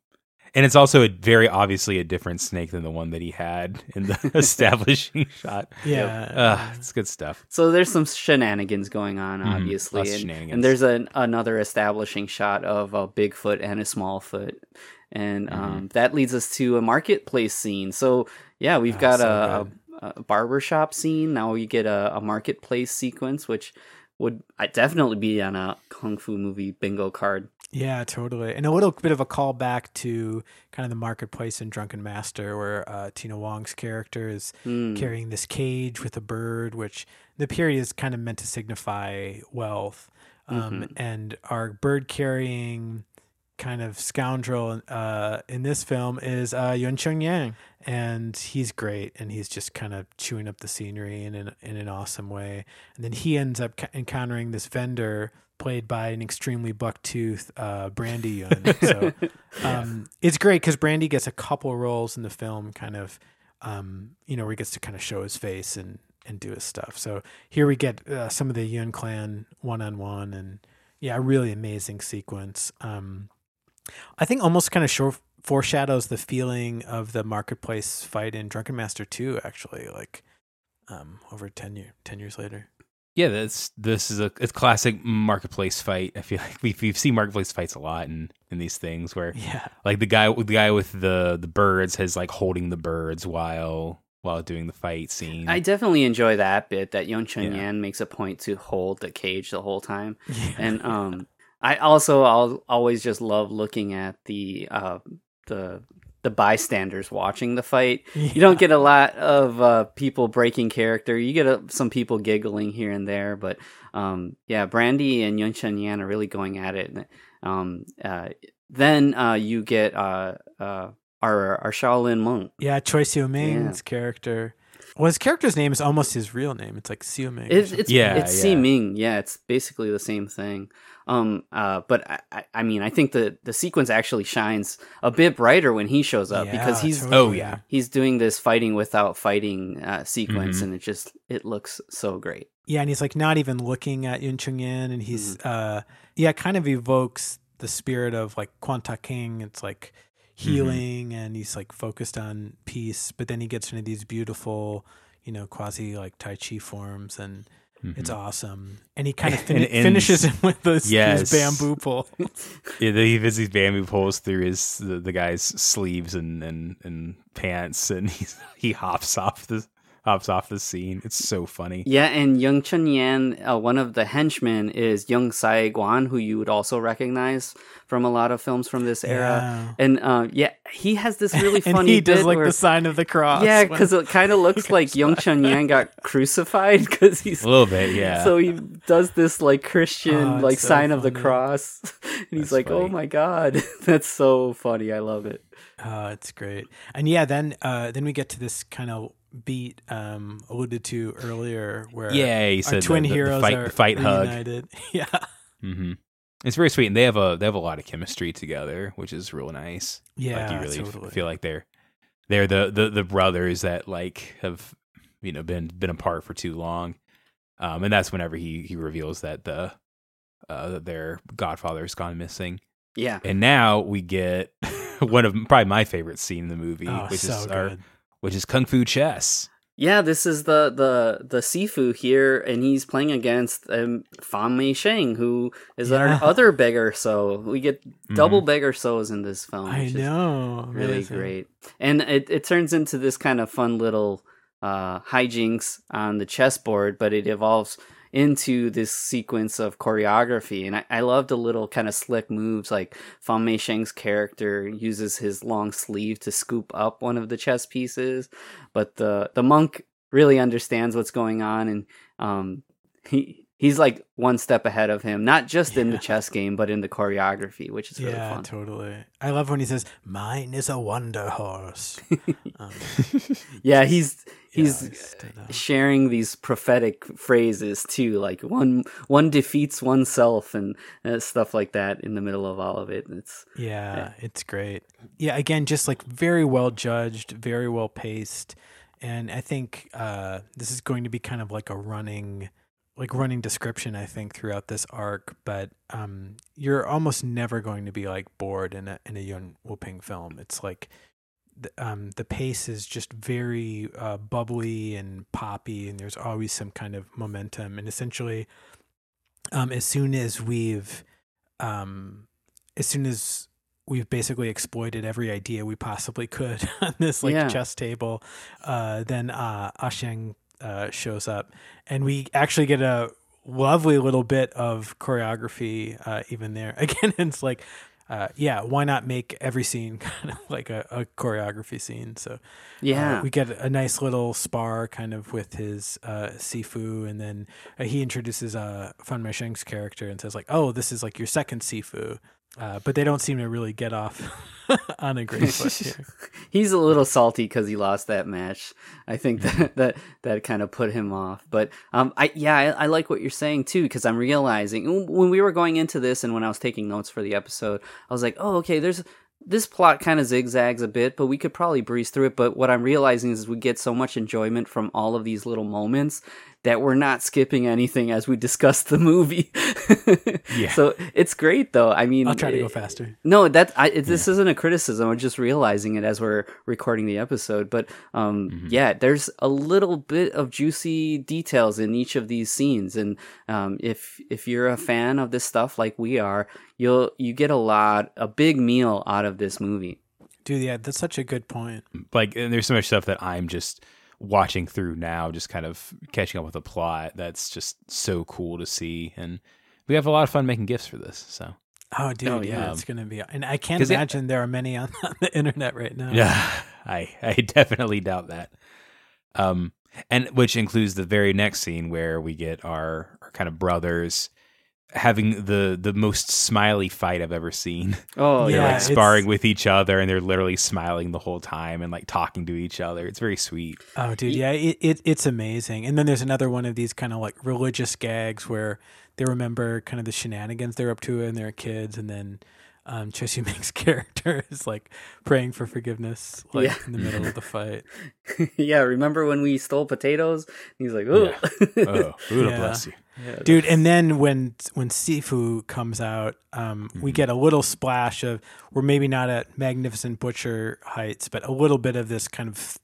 and it's also a very obviously a different snake than the one that he had in the establishing shot. yeah. Uh, it's good stuff. So there's some shenanigans going on, Mhm, obviously, of and, and there's an, another establishing shot of a Bigfoot and a Smallfoot, and Mm-hmm. um, that leads us to a marketplace scene. So yeah, we've Ah, got so a, a, a barbershop scene. Now we get a, a marketplace sequence, which would uh, definitely be on a kung fu movie bingo card. Yeah, totally. And a little bit of a callback to kind of the marketplace in Drunken Master, where uh, Tina Wong's character is Hmm. carrying this cage with a bird, which the period is kind of meant to signify wealth. Um, And our bird carrying kind of scoundrel uh, in this film is uh, Yuen Cheung-yan. And he's great. And he's just kind of chewing up the scenery in an, in an awesome way. And then he ends up encountering this vendor played by an extremely bucktooth uh, Brandy Yuen. So um, it's great because Brandy gets a couple roles in the film, kind of, um, you know, where he gets to kind of show his face and and do his stuff. So here we get uh, some of the Yuen clan one on one, and yeah, a really amazing sequence. Um, I think almost kind of show, foreshadows the feeling of the marketplace fight in Drunken Master Two, actually, like um, over 10, year, 10 years later. Yeah, that's this is a it's classic marketplace fight. I feel like we've we've seen marketplace fights a lot in in these things where Yeah, like the guy the guy with the the birds has like holding the birds while while doing the fight scene. I definitely enjoy that bit that Yuen Cheung Yeah. Yan makes a point to hold the cage the whole time. yeah. and um i also i'll always just love looking at the uh the the bystanders watching the fight. You don't get a lot of uh people breaking character. You get uh some people giggling here and there but um yeah brandy and Yuen Cheung-yan are really going at it. Um uh then uh you get uh uh our our shaolin monk. Yeah, Choi Siu Ming's character. Well, his character's name is almost his real name. It's like Siu Ming. It's something. it's Yeah, it's yeah. Si Ming. Yeah, it's basically the same thing. Um, uh, but I, I, I mean, I think the the sequence actually shines a bit brighter when he shows up because he's totally. Oh, yeah. he's doing this fighting without fighting uh, sequence, Mhm. and it just it looks so great. Yeah, and he's like not even looking at Yuen Cheung-yan, and he's Mm-hmm. uh yeah, kind of evokes the spirit of like Kwan Tak-hing. It's like Mm-hmm. healing, and he's like focused on peace. But then he gets into these beautiful, you know, quasi like Tai Chi forms, and it's awesome. And he kind of Mm-hmm. Fin- finishes him with this, Yes. these bamboo pole. Yeah, he has these bamboo poles through his the, the guy's sleeves and, and, and pants, and he's, he hops off the hops off the scene. It's so funny. Yeah, and Yuen Cheung-yan, uh, one of the henchmen, is Young Sai Guan, who you would also recognize from a lot of films from this era. Yeah. And uh, yeah, he has this really and funny he does like where- the sign of the cross. Yeah, because it kind of looks like Yuen Cheung-yan got crucified because he's A little bit, yeah. So he does this like Christian Oh, like so sign of the cross, and he's That's like, "Oh my god, that's so funny! I love it." Oh, it's great. And yeah, then uh then we get to this kind of beat um alluded to earlier where Yeah, he said the- twin the- the heroes fight- are the fight hug. reunited. yeah. hmm It's very sweet, and they have a they have a lot of chemistry together, which is real nice. Yeah, like you really totally. feel like they're they're the, the the brothers that like have you know been been apart for too long, um, and that's whenever he he reveals that the uh their godfather's gone missing, Yeah, and now we get one of probably my favorite scene in the movie, Oh, which so is our good. Which is Kung Fu Chess. Yeah, this is the the the Sifu here, and he's playing against um, Fan Mei Sheng, who is Yeah. our other beggar. So we get double beggar souls in this film. I which is know. really amazing. great, and it it turns into this kind of fun little uh, hijinks on the chessboard, but it evolves into this sequence of choreography. And I, I love the little kind of slick moves like Fan Mei Sheng's character uses his long sleeve to scoop up one of the chess pieces, but the the monk really understands what's going on and um he he's like one step ahead of him, not just in the chess game, but in the choreography, which is really yeah, fun. totally. I love when he says, "Mine is a wonder horse." um, Yeah, he's he's I just don't know. sharing these prophetic phrases too, like one one defeats oneself and uh, stuff like that in the middle of all of it. It's Yeah, it's great. Yeah, again, just like very well judged, very well paced, and I think uh, this is going to be kind of like a running, like running description. I think throughout this arc, but um, you're almost never going to be like bored in a in a Yuen Woo-ping film. It's like. The, um, the pace is just very uh, bubbly and poppy, and there's always some kind of momentum. And essentially, um, as soon as we've um, as soon as we've basically exploited every idea we possibly could on this like Yeah. chess table, uh, then uh, Asheng uh, shows up, and we actually get a lovely little bit of choreography uh, even there. Again, it's like. Uh, yeah, why not make every scene kind of like a, a choreography scene? So uh, yeah, we get a nice little spar kind of with his uh, Sifu, and then he introduces uh, Fan Mei Sheng's character and says like, "Oh, this is like your second Sifu," uh, but they don't seem to really get off on a great foot here. he's a little salty because he lost that match. I think that that, that kind of put him off. But um, I yeah, I, I like what you're saying too because I'm realizing when we were going into this and when I was taking notes for the episode, I was like, oh, okay, there's this plot kind of zigzags a bit, but we could probably breeze through it. But what I'm realizing is we get so much enjoyment from all of these little moments that we're not skipping anything as we discuss the movie. Yeah. So it's great though. I mean, I'll try to go faster. no, that I, it, this isn't a criticism. I'm just realizing it as we're recording the episode. But um, yeah, there's a little bit of juicy details in each of these scenes, and um, if if you're a fan of this stuff like we are, you'll you get a lot, a big meal out of this movie. Dude, yeah, that's such a good point. like and there's so much stuff that I'm just watching through now, just kind of catching up with the plot. That's just so cool to see, and we have a lot of fun making gifts for this. So Oh, dude, Oh, yeah, yeah. it's gonna be, and I can't 'Cause it- imagine there are many on, on the internet right now. yeah, I I definitely doubt that. Um, and which includes the very next scene where we get our, our kind of brothers having the the most smiley fight I've ever seen. Oh Yeah, they're like it's- sparring with each other and they're literally smiling the whole time and like talking to each other. It's very sweet. Oh, dude, yeah, it, it it's amazing. And then there's another one of these kind of like religious gags where they remember kind of the shenanigans they're up to and they're kids, and then um, Choi Ming's character is like praying for forgiveness, like Yeah. in the middle of the fight. yeah, remember when we stole potatoes? He's like, oh, Oh, Buddha Yeah. bless you. Dude and then when when sifu comes out um, we get a little splash of we're maybe not at magnificent butcher heights but a little bit of this kind of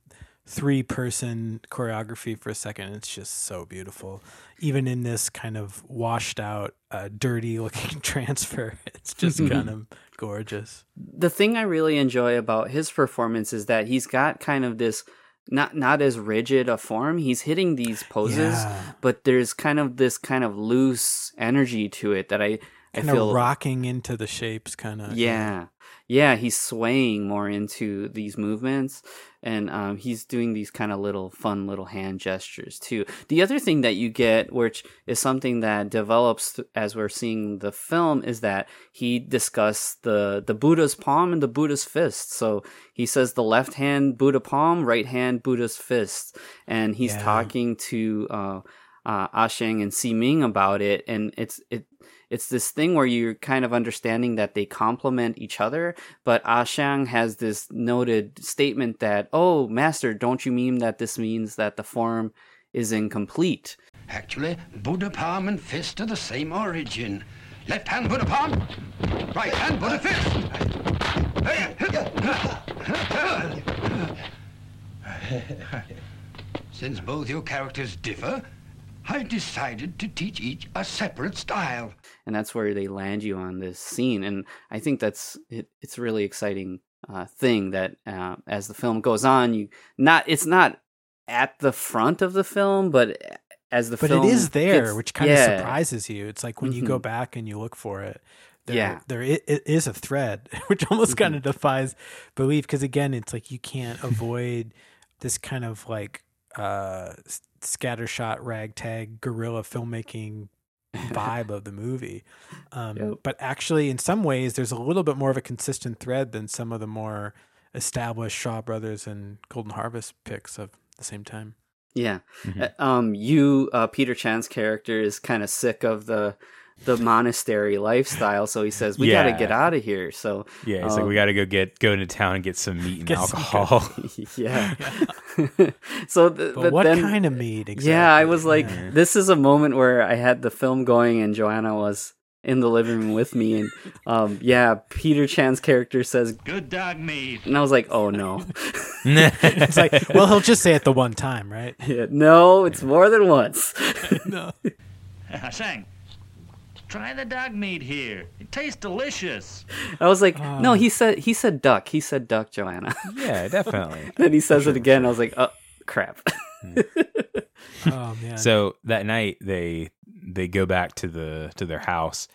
three person choreography for a second. It's just so beautiful. Even in this kind of washed out uh, dirty looking transfer it's just kind of gorgeous. The thing I really enjoy about his performance is that he's got kind of this not not as rigid a form. He's hitting these poses, Yeah. but there's kind of this kind of loose energy to it that I I feel of rocking into the shapes kind of yeah. Yeah, he's swaying more into these movements and um, he's doing these kind of little fun little hand gestures too. The other thing that you get, which is something that develops as we're seeing the film, is that he discussed the, the Buddha's palm and the Buddha's fist. So he says the left hand Buddha palm, right hand Buddha's fist. And he's Yeah. talking to uh, uh, Asheng and Si Ming about it. And it's, it, it's this thing where you're kind of understanding that they complement each other, but Ashang has this noted statement that, "Oh, master, don't you mean that this means that the form is incomplete?" Actually, Buddha palm and fist are the same origin. Left hand Buddha palm, right hand Buddha fist. Since both your characters differ, I decided to teach each a separate style. and that's where they land you on this scene and i think that's it, it's a really exciting uh, thing that uh, as the film goes on you not it's not at the front of the film but as the but film it is there, gets- which kind yeah. of surprises you. It's like when you go Mhm. back and you look for it. There, Yeah. there it is a thread, which almost kind of Mm-hmm. defies belief. Because again, it's like you can't avoid this kind of like uh, s- scattershot, ragtag, guerrilla filmmaking vibe of the movie. Um, Yep. But actually, in some ways, there's a little bit more of a consistent thread than some of the more established Shaw Brothers and Golden Harvest picks of the same time. Yeah. Mhm. Uh, Um, you, uh, Peter Chan's character is kind of sick of the the monastery lifestyle, so he says, "We got to get out of here." So Yeah, it's like um, we got to go get go into town and get some meat and alcohol. yeah. so, th- But, but what then, kind of meat exactly? Yeah, I was like, Yeah. this is a moment where I had the film going, and Joanna was in the living room with me, and um, yeah, Peter Chan's character says, Good dog meat. and I was like, oh no, it's like, well, he'll just say it the one time, right? Yeah, no, it's more than once. no. I sang. Try the dog meat here. It tastes delicious. I was like, no, Oh. he said he said duck, he said duck, Joanna. yeah, definitely. then he says it again. I was like, oh crap. Oh man. So that night they they go back to the to their house,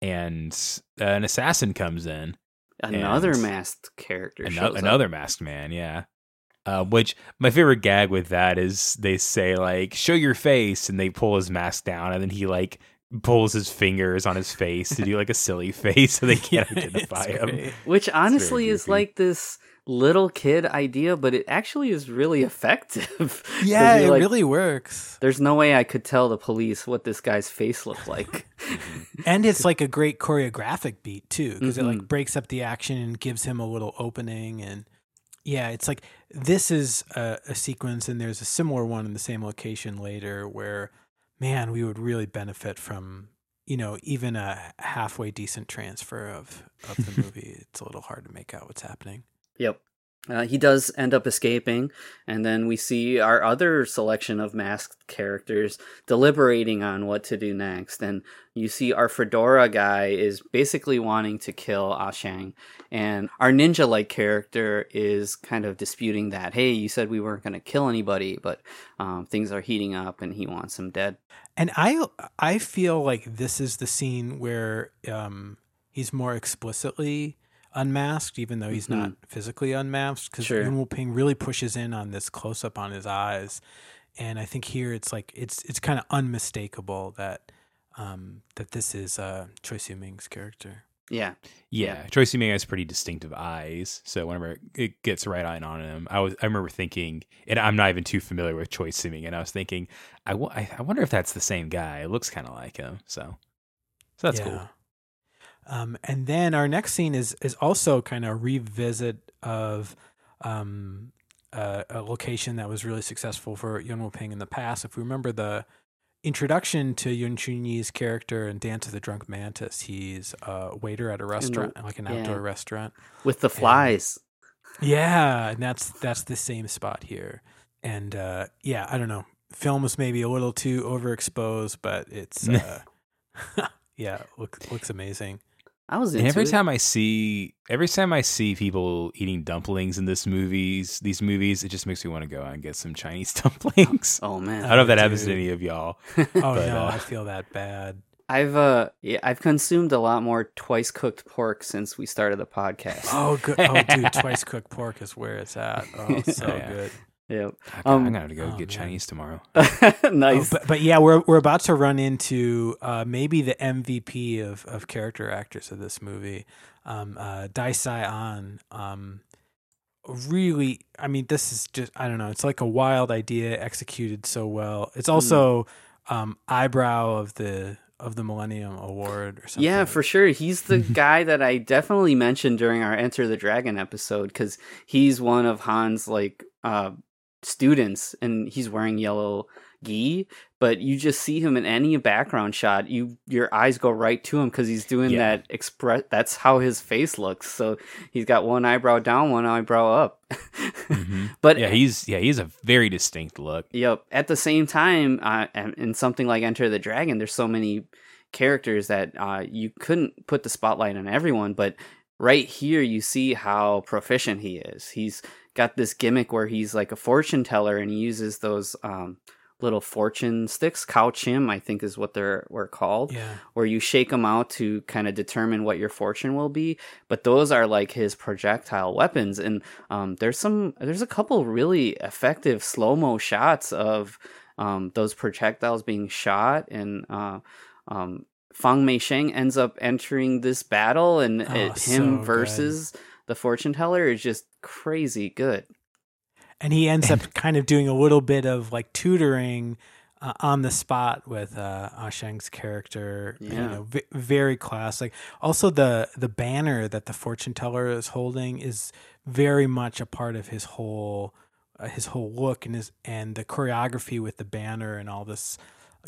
and uh, an assassin comes in. Another masked character. Ano- shows up. another masked man, yeah. Uh, which my favorite gag with that is they say like "show your face" and they pull his mask down and then he like pulls his fingers on his face to do like a silly face so they can't identify him. great. Which honestly is like this little kid idea, but it actually is really effective. Yeah, it like, really works. There's no way I could tell the police what this guy's face looked like. And it's like a great choreographic beat too, because it Mhm. like breaks up the action and gives him a little opening. And yeah, it's like this is a, a sequence, and there's a similar one in the same location later where, man, we would really benefit from you know even a halfway decent transfer of of the movie. it's a little hard to make out what's happening. Yep. Uh, he does end up escaping, and then we see our other selection of masked characters deliberating on what to do next. And you see our fedora guy is basically wanting to kill Ashang, and our ninja like character is kind of disputing that. Hey, you said we weren't going to kill anybody, but um, things are heating up, and he wants him dead. And I I feel like this is the scene where um, he's more explicitly unmasked, even though he's not physically unmasked, because Sure. Yuen Ping really pushes in on this close up on his eyes, and I think here it's like it's it's kind of unmistakable that um, that this is uh, Choi Siu Ming's character. Yeah. Yeah, Choi Troy Ming has pretty distinctive eyes, so whenever it gets right on on him, I was I remember thinking, and I'm not even too familiar with Choi Simming, and I was thinking, I I- I wonder if that's the same guy. It looks kind of like him, so so that's cool. Um, and then our next scene is is also kind of a revisit of um, uh, a location that was really successful for Woo-ping in the past. If we remember the introduction to Yuen Shun-yi's character in Dance of the Drunk Mantis, he's a waiter at a restaurant, like an yeah. outdoor restaurant. With the flies. Yeah, and that's that's the same spot here. And uh, yeah, I don't know. Film was maybe a little too overexposed, but it's uh, yeah, looks looks amazing. I was And into every it. time I see every time I see people eating dumplings in this movies, these movies, it just makes me want to go out and get some Chinese dumplings. Oh man. I don't know if that Oh, happens to any of y'all. Oh But, no, uh, I feel that bad. I've uh yeah, I've consumed a lot more twice cooked pork since we started the podcast. Oh, good. Oh, dude, twice cooked pork is where it's at. Oh, so Yeah. good. Yep. I- Um, I'm gonna have to go oh, get man. Chinese tomorrow. nice. Oh, but, but yeah, we're we're about to run into uh, maybe the MVP of, of character actors of this movie, um, uh, Dai Sai An. Um, really, I mean, this is just I don't know. It's like a wild idea executed so well. It's also um, eyebrow of the of the Millennium Award or something. Yeah, for sure. He's the guy that I definitely mentioned during our Enter the Dragon episode because he's one of Han's like uh students, and he's wearing yellow gi. But you just see him in any background shot, you your eyes go right to him because he's doing Yeah. that express. That's how his face looks. So he's got one eyebrow down, one eyebrow up. But yeah, he's yeah he's a very distinct look. Yep. At the same time, uh, in something like Enter the Dragon, there's so many characters that uh, you couldn't put the spotlight on everyone, but right here you see how proficient he is. He's got this gimmick where he's like a fortune teller and he uses those um, little fortune sticks, cow chim, I think is what they're were called Yeah. where you shake them out to kind of determine what your fortune will be. But those are like his projectile weapons, and um, there's some, there's a couple really effective slow mo shots of um, those projectiles being shot, and uh, um, Fan Mei Sheng ends up entering this battle, and Oh, it, so him good. The fortune teller is just crazy good. and he ends up kind of doing a little bit of like tutoring uh, on the spot with uh, Ah Sheng's character. You Yeah. know, v- very classic. Also, the the banner that the fortune teller is holding is very much a part of his whole uh, his whole look and his and the choreography with the banner and all this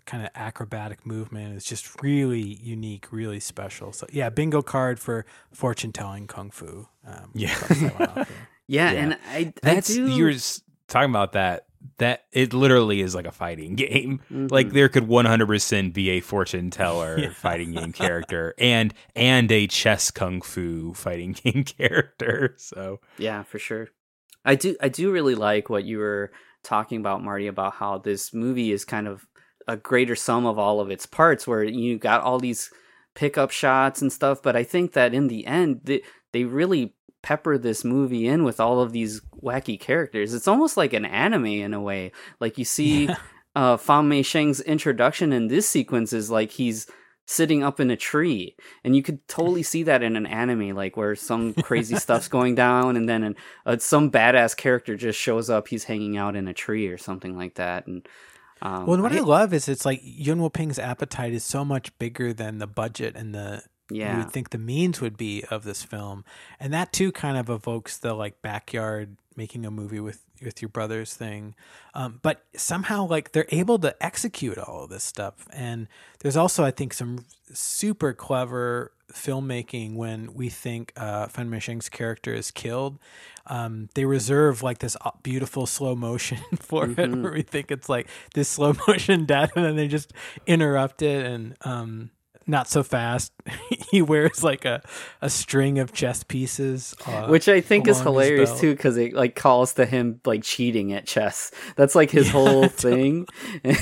kind of acrobatic movement is just really unique, really special. So yeah, bingo card for fortune telling kung fu. Um, Yeah. that's that one out there. Yeah, Yeah. and I, That's I do. you were talking about that. That it literally is like a fighting game. Mm-hmm. Like there could 100% be a fortune teller Yeah. fighting game character and and a chess kung fu fighting game character. So Yeah, for sure. I do I do really like what you were talking about, Marty, about how this movie is kind of a greater sum of all of its parts where you got all these pickup shots and stuff, but I think that in the end they, they really pepper this movie in with all of these wacky characters. It's almost like an anime in a way. Like you see uh Fan Mei Sheng's introduction in this sequence is like he's sitting up in a tree and you could totally see that in an anime like where some crazy stuff's going down and then an, uh, some badass character just shows up he's hanging out in a tree or something like that and um, Well, and what I, I- love is it's like Yuen Woo-ping's appetite is so much bigger than the budget and the you Yeah. would think the means would be of this film, and that too kind of evokes the like backyard making a movie with with your brothers thing. Um, but somehow like they're able to execute all of this stuff, and there's also I think some super clever filmmaking when we think uh, Mei character is killed. Um, they reserve like this beautiful slow motion for it, where we think it's like this slow motion death, and then they just interrupt it and um, not so fast. he wears like a, a string of chess pieces, uh, which I think is hilarious too, because it like calls to him like cheating at chess. That's like his Yeah, whole thing, and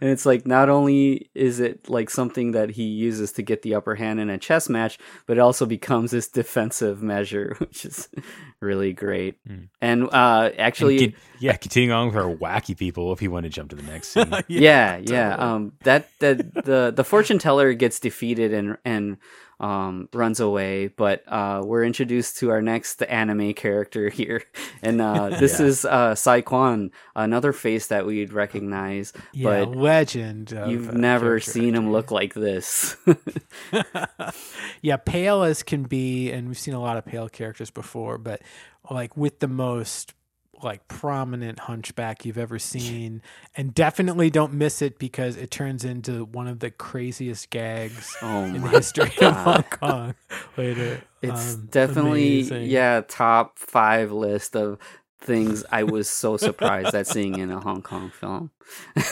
it's like not only is it like something that he uses to get the upper hand in a chess match, but it also becomes this defensive measure, which is really great. And uh, actually, And con- yeah, continuing on with our wacky people. If you want to jump to the next scene, yeah, yeah. Um, that that the the fortune teller gets defeated and and um runs away, but uh, we're introduced to our next anime character here, and uh, this Yeah. is uh Sai Kwan, another face that we'd recognize, yeah, but legend. You've uh, never seen him look like this. yeah, pale as can be, and we've seen a lot of pale characters before, but like with the most like prominent hunchback you've ever seen, and definitely don't miss it because it turns into one of the craziest gags Oh in the my history of Hong Kong. Later, It's Um, definitely amazing. yeah top five list of things I was so surprised at seeing in a Hong Kong film.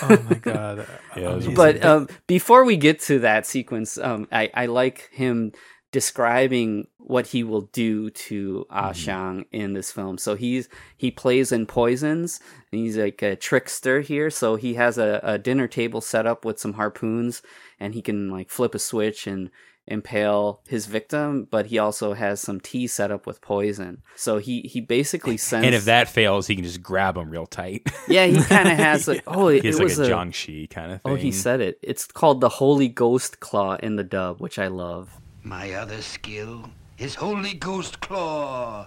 Oh my god! Yeah, it was Amazing. but um, before we get to that sequence, um, I, I like him describing what he will do to Ah Xiang in this film. So he's he plays in poisons. And he's like a trickster here. So he has a, a dinner table set up with some harpoons, and he can like flip a switch and impale his victim. But he also has some tea set up with poison. So he he basically sends. and if that fails, he can just grab them real tight. yeah, he kind of has like oh it, has it like was a a jiangshi kind of thing. Oh, he said it. It's called the Holy Ghost Claw in the dub, which I love. My other skill is Holy Ghost Claw.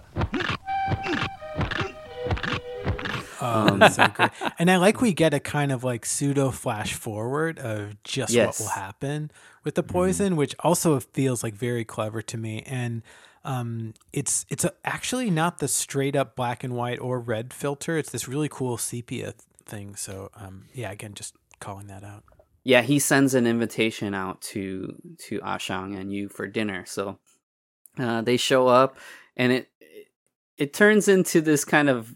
Oh, so. And I like we get a kind of like pseudo flash forward of just Yes. what will happen with the poison, which also feels like very clever to me. And Um, it's it's a, actually not the straight up black and white or red filter. It's this really cool sepia thing. So um, yeah, again, just calling that out. Yeah, he sends an invitation out to to Ashang and you for dinner. So uh, they show up, and it it turns into this kind of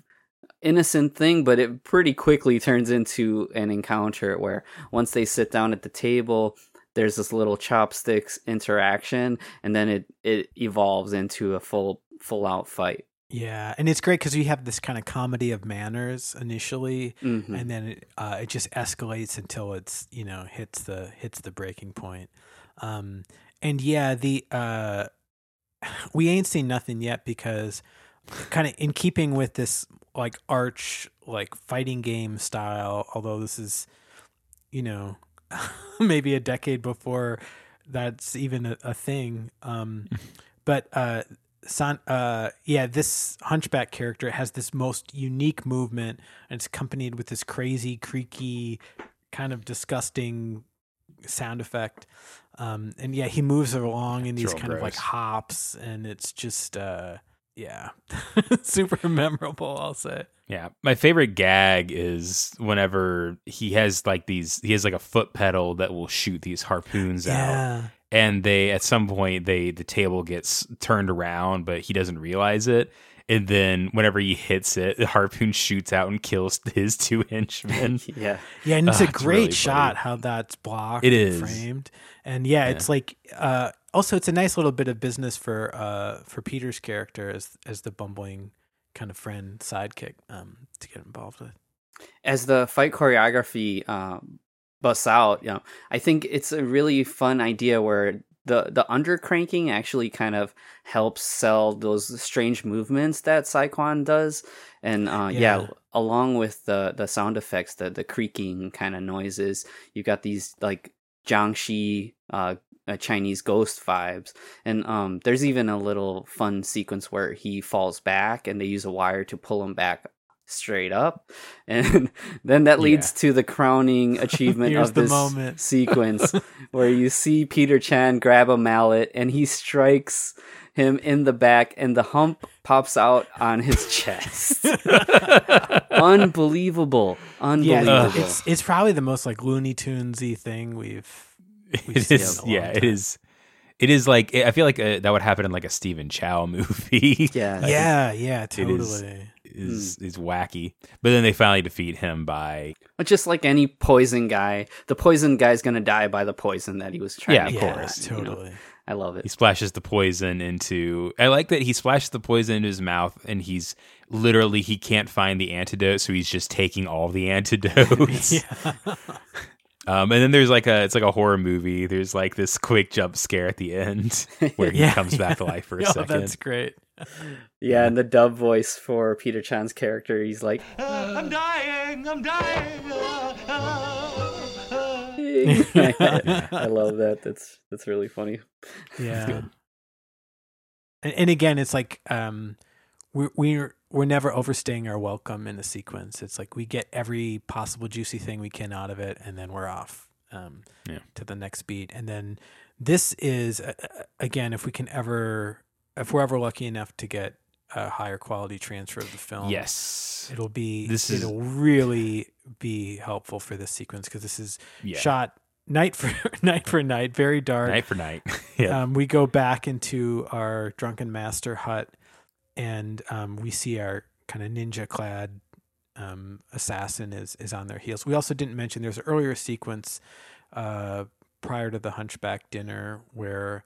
innocent thing, but it pretty quickly turns into an encounter where once they sit down at the table, there's this little chopsticks interaction, and then it it evolves into a full full out fight. Yeah, and it's great because you have this kind of comedy of manners initially, Mhm. and then it, uh, it just escalates until it's you know hits the hits the breaking point. Um, and yeah, the uh, we ain't seen nothing yet because kind of in keeping with this like arch like fighting game style. Although this is you know maybe a decade before that's even a, a thing. Um, but uh, San, uh, yeah, this hunchback character has this most unique movement, and it's accompanied with this crazy, creaky, kind of disgusting sound effect. Um, and yeah, he moves along in these kind of like hops, and it's just uh, yeah, super memorable. I'll say. Yeah, my favorite gag is whenever he has like these. He has like a foot pedal that will shoot these harpoons out, and they at some point they the table gets turned around, but he doesn't realize it. And then whenever he hits it, the harpoon shoots out and kills his two henchmen. yeah, Yeah, and it's Ah, a great really shot funny. how that's blocked It is. and framed. And yeah, it's like uh also it's a nice little bit of business for uh for Peter's character as as the bumbling kind of friend sidekick um to get involved with. as the fight choreography um, busts out, you know, I think it's a really fun idea where the the undercranking actually kind of helps sell those strange movements that Saquon does, and uh, yeah. Yeah. along with the the sound effects, the the creaking kind of noises, you've got these like jiangshi. Uh, uh, Chinese ghost vibes, and um, there's even a little fun sequence where he falls back, and they use a wire to pull him back straight up and then that leads to the crowning achievement of this moment. sequence where you see Peter Chan grab a mallet and he strikes him in the back and the hump pops out on his chest. Unbelievable. Yeah, Unbelievable. it's it's probably the most like Looney Tunesy thing we've It seen is, in a long yeah, it time. is. It is like I feel like uh that would happen in like a Stephen Chow movie. yeah. Yeah, yeah, It is- totally. is is wacky. But then they finally defeat him by But just like any poison guy, the poison guy's gonna die by the poison that he was trying Yeah, to of get. course. you know? Totally. I love it. he splashes the poison into I like that he splashes the poison into his mouth and he's literally he can't find the antidote, so he's just taking all the antidotes. Yeah. Um, and then there's like a it's like a horror movie. There's like this quick jump scare at the end where he Yeah, comes back to life for a Oh, second. That's great. Yeah, and the dub voice for Peter Chan's character, he's like, Uh, I'm dying. I'm dying. Uh, uh, uh. I love that. That's that's really funny. Yeah. And, and again, it's like um, we're we're we're never overstaying our welcome in the sequence. It's like we get every possible juicy thing we can out of it, and then we're off um, Yeah. to the next beat. And then this is uh, uh, again, if we can ever, if we're ever lucky enough to get a higher quality transfer of the film, Yes. it'll be This is- it'll really be helpful for this sequence because this is Yeah. shot night for night for night, very dark. Night for night. yeah. Um, we go back into our drunken master hut, and um, we see our kind of ninja clad um, assassin is is on their heels. We also didn't mention there's an earlier sequence uh, prior to the Hunchback dinner where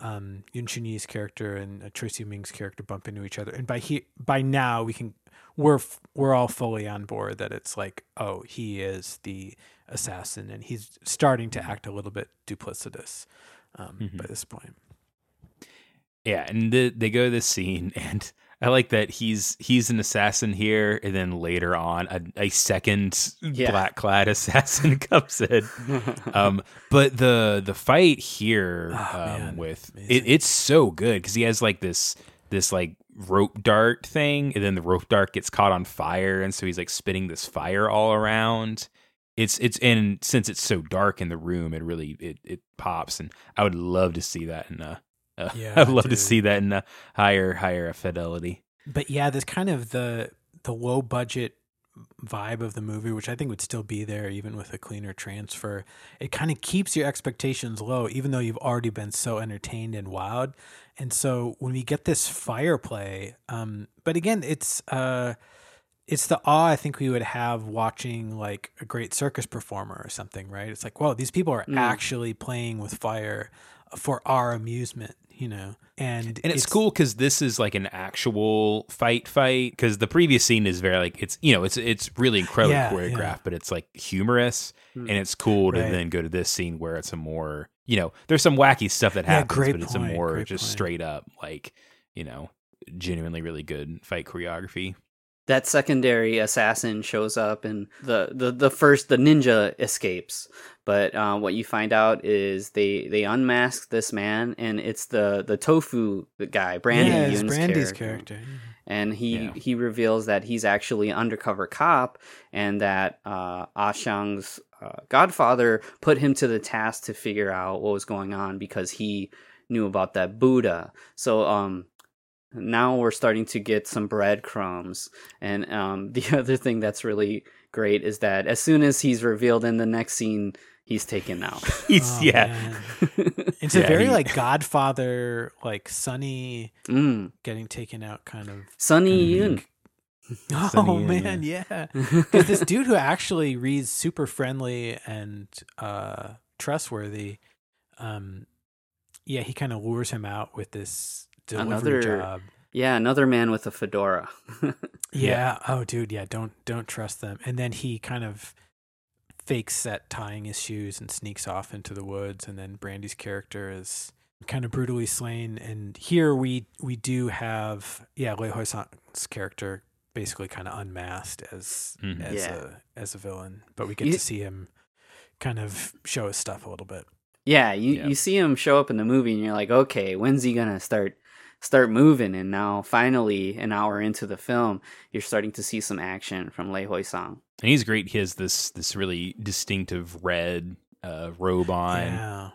um, Yuen Shun-yi's character and uh, Tracy Ming's character bump into each other, and by he by now we can we're we're all fully on board that it's like oh he is the assassin and he's starting to act a little bit duplicitous um, Mhm. by this point. Yeah, and the, they go to this scene, and I like that he's he's an assassin here, and then later on, a, a second Yeah. black clad assassin comes in. Um, but the the fight here Oh, um, man. with it, it's so good because he has like this this like rope dart thing, and then the rope dart gets caught on fire, and so he's like spitting this fire all around. It's it's and since it's so dark in the room, it really it it pops, and I would love to see that in a Uh, Yeah, I'd love to see that in a higher higher fidelity. But yeah, this kind of the the low budget vibe of the movie, which I think would still be there even with a cleaner transfer. It kind of keeps your expectations low, even though you've already been so entertained and wowed. And so when we get this fire play, um, but again, it's uh, it's the awe I think we would have watching like a great circus performer or something, right? It's like, whoa, these people are Mm. actually playing with fire for our amusement, you know. And And it's, cool because this is like an actual fight fight. Because the previous scene is very like it's you know it's it's really incredibly Yeah, choreographed, yeah. but it's like humorous, Hmm. and it's cool to Right. then go to this scene where it's a more you know there's some wacky stuff that Yeah, happens, great but it's a more great just point. straight up like you know genuinely really good fight choreography. that secondary assassin shows up and the, the, the first the ninja escapes but uh, what you find out is they they unmask this man and it's the the tofu guy Brandy. yeah, it's Yoon's Brandy's character. character. and he Yeah. he reveals that he's actually undercover cop and that uh, Ashang's uh, godfather put him to the task to figure out what was going on because he knew about that Buddha. So um now we're starting to get some breadcrumbs and um the other thing that's really great is that as soon as he's revealed in the next scene he's taken out. He's Oh, yeah. man. It's a very he- like Godfather, like Sunny mm. getting taken out kind of. Sunny Yoon. Oh Sunny Yoon, man, yeah. Because this dude who actually reads super friendly and uh, trustworthy, um, yeah, he kind of lures him out with this delivery Another- job. Yeah, another man with a fedora. Yeah. Oh, dude. Yeah. Don't don't trust them. And then he kind of fakes set tying his shoes and sneaks off into the woods. And then Brandy's character is kind of brutally slain. And here we we do have yeah Lei Hoi character basically kind of unmasked as Mhm. as Yeah. a as a villain, but we get You- to see him kind of show his stuff a little bit. Yeah, you, Yeah. you see him show up in the movie, and you're like, okay, when's he gonna start start moving? And now, finally, an hour into the film, you're starting to see some action from Lee Hoi-sang. And he's great. He has this this really distinctive red uh, robe on. Yeah.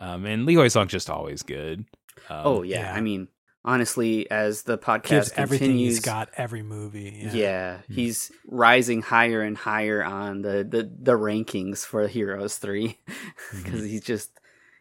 Um, and Lee Hoi-sang's just always good. Um, oh yeah. yeah. I mean, honestly, as the podcast Gives everything continues, he's got every movie. yeah, Yeah. he's rising higher and higher on the the, the rankings for Heroes Three because he's just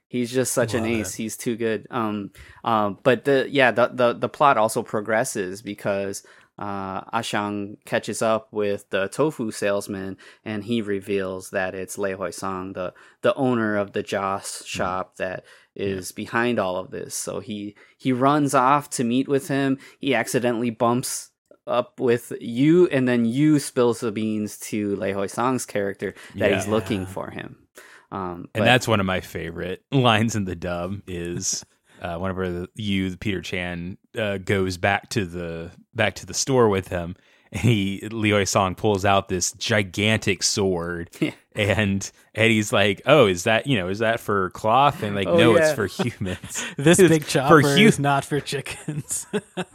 he's just such an ace. it. He's too good. Um, um, but the yeah the the the plot also progresses because. Uh, Ashang catches up with the tofu salesman, and he reveals that it's Lee Hoi-sang, the the owner of the Joss shop that is behind all of this. So he he runs off to meet with him. He accidentally bumps up with you, and then you spills the beans to Lee Hoi-sang's character that he's Yeah. looking for him. Um, And but- that's one of my favorite lines in the dub is uh, whenever the, you Peter Chan uh, goes back to the back to the store with him, and he Liu Song pulls out this gigantic sword, Yeah. and and he's like, "Oh, is that you know is that for cloth?" And like, Oh, no, yeah. it's for humans. This It's big chopper hu- is not for chickens.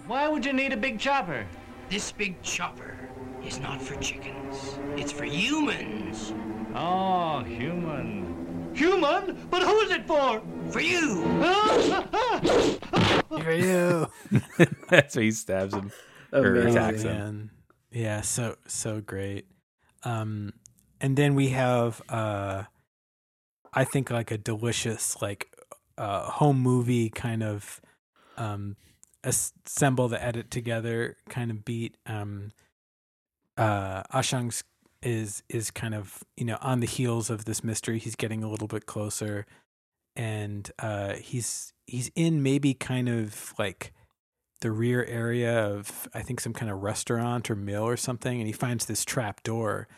Why would you need a big chopper? This big chopper is not for chickens. It's for humans. Oh, human. Human? But who is it for? For you. for you. That's why he stabs him or Amazing. attacks him. Yeah, so so great. Um and then we have uh I think like a delicious like uh home movie kind of um assemble the edit together kind of beat um uh Ashang's is is kind of you know on the heels of this mystery he's getting a little bit closer and uh he's he's in maybe kind of like the rear area of I think some kind of restaurant or mill or something, and he finds this trap door.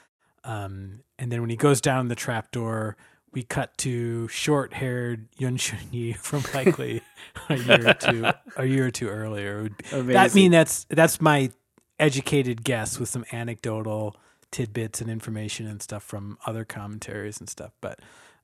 Um, and then when he goes down the trap door, we cut to short-haired Yun Shun Yi from likely a year or two a year or two earlier. Be- That Amazing. mean that's that's my educated guess with some anecdotal tidbits and information and stuff from other commentaries and stuff. But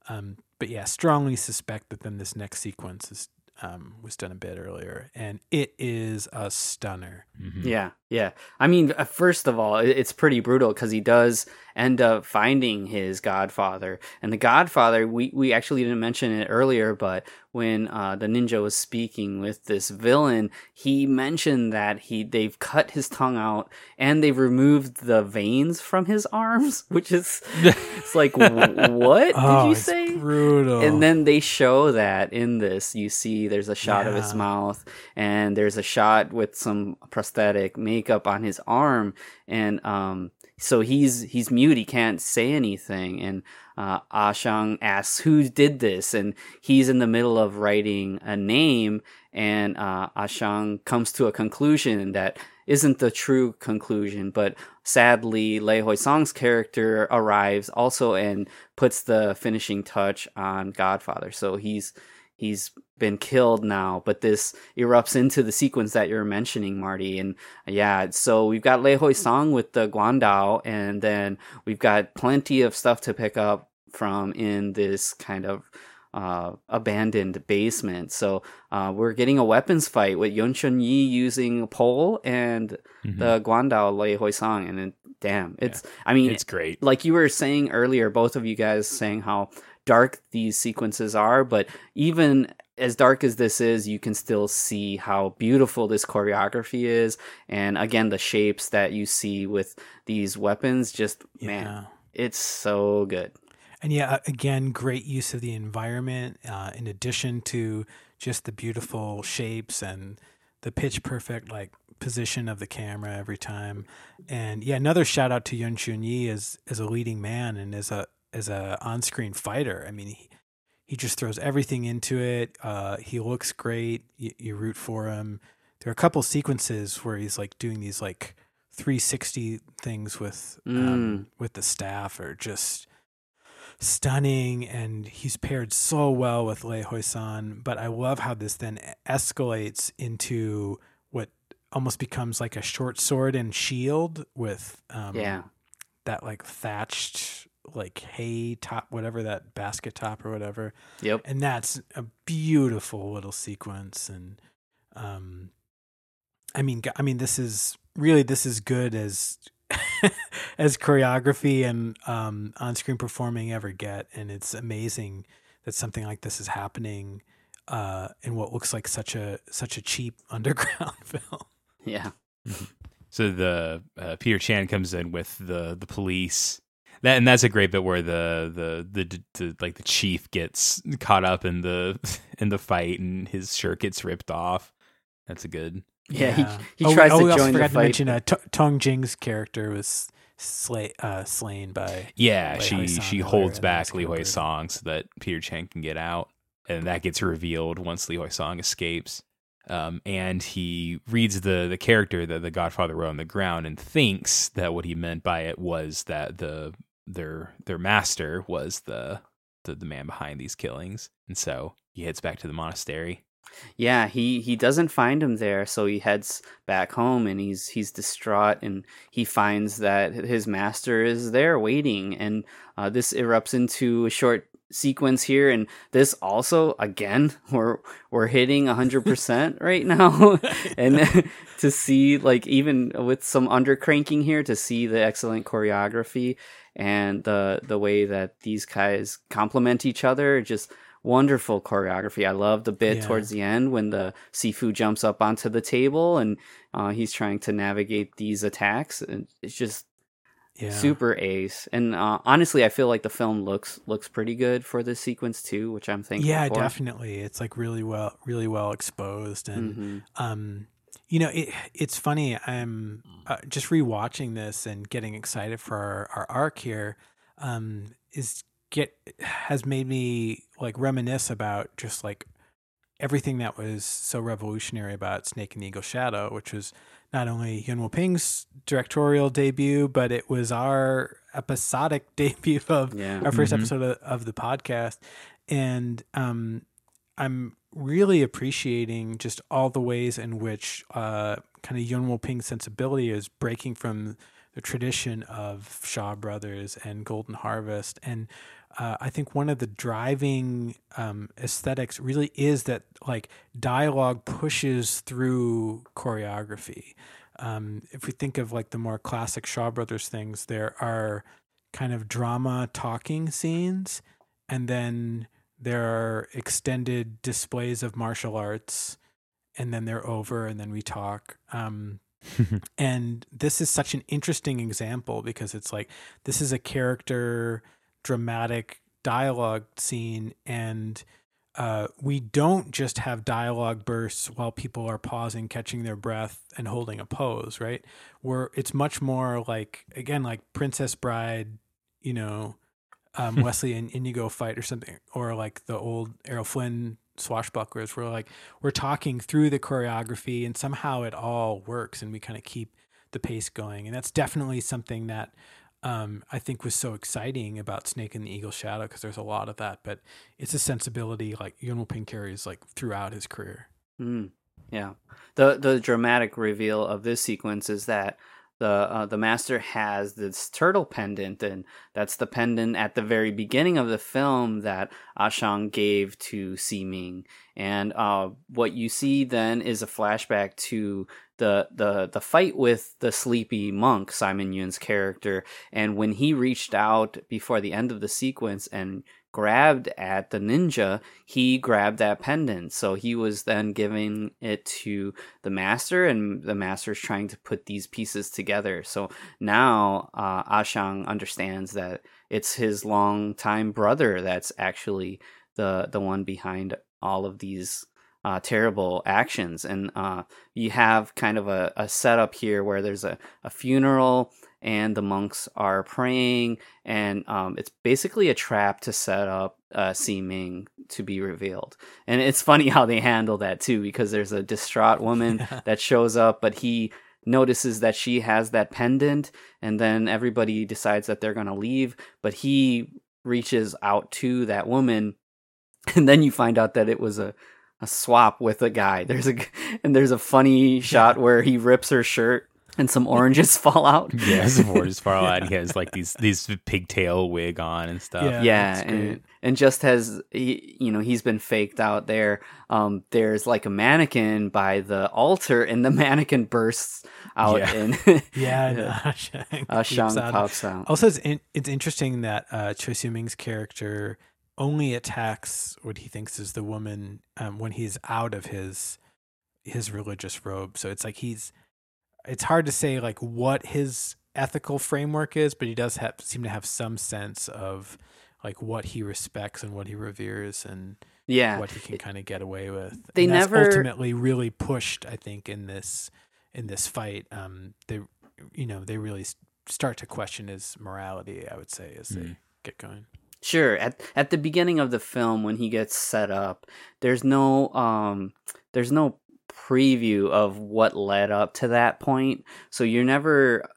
um, but yeah, strongly suspect that then this next sequence is um, was done a bit earlier, and it is a stunner. Mhm. Yeah, yeah. I mean, uh, first of all, it's pretty brutal because he does end up finding his godfather, and the godfather. We we actually didn't mention it earlier, but when uh, the ninja was speaking with this villain, he mentioned that he they've cut his tongue out and they've removed the veins from his arms, which is it's like what Oh, did you say? brutal. And then they show that in this, you see there's a shot of his mouth and there's a shot with some prosthetic makeup on his arm and um so he's he's mute he can't say anything and uh ashang asks who did this and he's in the middle of writing a name and uh ashang comes to a conclusion that isn't the true conclusion but sadly Lee Hoi-sang's character arrives also and puts the finishing touch on godfather so he's he's been killed now, but this erupts into the sequence that you're mentioning, Marty. And yeah, so we've got Lee Hoi-sang with the Guandao, and then we've got plenty of stuff to pick up from in this kind of uh, abandoned basement. So uh, we're getting a weapons fight with Yuen Shun-yi using a pole and Mm-hmm. the Guandao Lee Hoi-sang. And it, damn, it's, I mean, It's great. like you were saying earlier, both of you guys saying how dark these sequences are, but even as dark as this is, you can still see how beautiful this choreography is. And again, the shapes that you see with these weapons, just man, it's so good. And yeah, again, great use of the environment uh, in addition to just the beautiful shapes and the pitch perfect like position of the camera every time. And yeah, another shout out to Yuen Shun-yi as as a leading man and as a as a on screen fighter. I mean, he, he just throws everything into it. Uh, he looks great. You, you root for him. There are a couple sequences where he's like doing these like 360 things with um, with the staff or just stunning and he's paired so well with Lee Hoi-sang. But I love how this then escalates into what almost becomes like a short sword and shield with um, Yeah. that like thatched like hay top, whatever that basket top or whatever. Yep. And that's a beautiful little sequence. And um, I mean, I mean, this is really this is good as as choreography and um, on-screen performing ever get, and it's amazing that something like this is happening uh, in what looks like such a such a cheap underground film. Yeah. So the uh, Peter Chan comes in with the the police. That and that's a great bit where the the the, the like the chief gets caught up in the in the fight and his shirt gets ripped off. That's a good. Yeah, he- he oh, tries oh, to we also join the forgot to mention uh, T- Tong Jing's character was slay, uh, slain by Yeah, Lei she she holds back that's Li kinda Hoi brutal. Song so that Peter Chan can get out, and that gets revealed once Lee Hoi-sang escapes. Um, and he reads the the character that the Godfather wrote on the ground and thinks that what he meant by it was that the their their master was the the, the man behind these killings, and so he heads back to the monastery. Yeah, he he doesn't find him there, so he heads back home and he's he's distraught and he finds that his master is there waiting. And uh, this erupts into a short sequence here and this also again we're we're hitting 100% right now. And to see like even with some undercranking here to see the excellent choreography and the the way that these guys complement each other just wonderful choreography. I love the bit Yeah. towards the end when the Sifu jumps up onto the table and uh, he's trying to navigate these attacks. It's just Yeah. super ace. And uh, honestly, I feel like the film looks looks pretty good for this sequence too, which I'm thinking. yeah, for. definitely. It's like really well, really well exposed, and Mhm. um, you know, it it's funny. I'm uh, just rewatching this and getting excited for our, our arc here. Um, is get has made me like reminisce about just like everything that was so revolutionary about Snake and the Eagle Shadow, which was not only Yuen Woo-ping's directorial debut, but it was our episodic debut of Yeah. our 1st Mhm. episode of, of the podcast. And um, I'm really appreciating just all the ways in which uh, kind of Yuen Woo-ping's sensibility is breaking from the tradition of Shaw Brothers and Golden Harvest. And uh, I think one of the driving um, aesthetics really is that like dialogue pushes through choreography. Um, if we think of like the more classic Shaw Brothers things, there are kind of drama talking scenes, and then there are extended displays of martial arts, and then they're over, and then we talk. Um, and this is such an interesting example because it's like this is a character dramatic dialogue scene and uh, we don't just have dialogue bursts while people are pausing, catching their breath, and holding a pose, right? Where it's much more like again, like Princess Bride, you know, um, Wesley and Inigo fight or something, or like the old Errol Flynn swashbucklers. Where like we're talking through the choreography, and somehow it all works, and we kind of keep the pace going, and that's definitely something that um, I think was so exciting about Snake and the Eagle Shadow because there's a lot of that, but it's a sensibility like Yuen Woo-ping carries like throughout his career. Mm, yeah, the the dramatic reveal of this sequence is that the uh, the master has this turtle pendant, and that's the pendant at the very beginning of the film that Ashang gave to Si Ming. And uh, what you see then is a flashback to the the the fight with the sleepy monk Simon Yuen's character and when he reached out before the end of the sequence and grabbed at the ninja he grabbed that pendant so he was then giving it to the master and the master's trying to put these pieces together so now uh, ashang understands that it's his longtime brother that's actually the the one behind all of these uh, terrible actions. And uh, you have kind of a, a setup here where there's a, a funeral and the monks are praying, and um, it's basically a trap to set up uh, Si Ming to be revealed. And it's funny how they handle that too, because there's a distraught woman that shows up, but he notices that she has that pendant, and then everybody decides that they're going to leave, but he reaches out to that woman and then you find out that it was a a swap with a guy. There's a and there's a funny shot where he rips her shirt and some oranges fall out. Yeah, some oranges fall out. He has like these these pigtail wig on and stuff. Yeah, yeah and and just as he, you know he's been faked out there. Um, there's like a mannequin by the altar, and the mannequin bursts out. Yeah, and yeah, Ashang pops out. Also, it's in, it's interesting that uh, Tsui Siu-ming's character only attacks what he thinks is the woman um, when he's out of his his religious robe. So it's like he's it's hard to say like what his ethical framework is, but he does have seem to have some sense of like what he respects and what he reveres and yeah what he can kind of get away with. They and never ultimately really pushed, I think, in this in this fight. Um, they you know they really start to question his morality. I would say as mm. they get going. Sure. At at the beginning of the film when he gets set up, there's no um there's no preview of what led up to that point. So you're never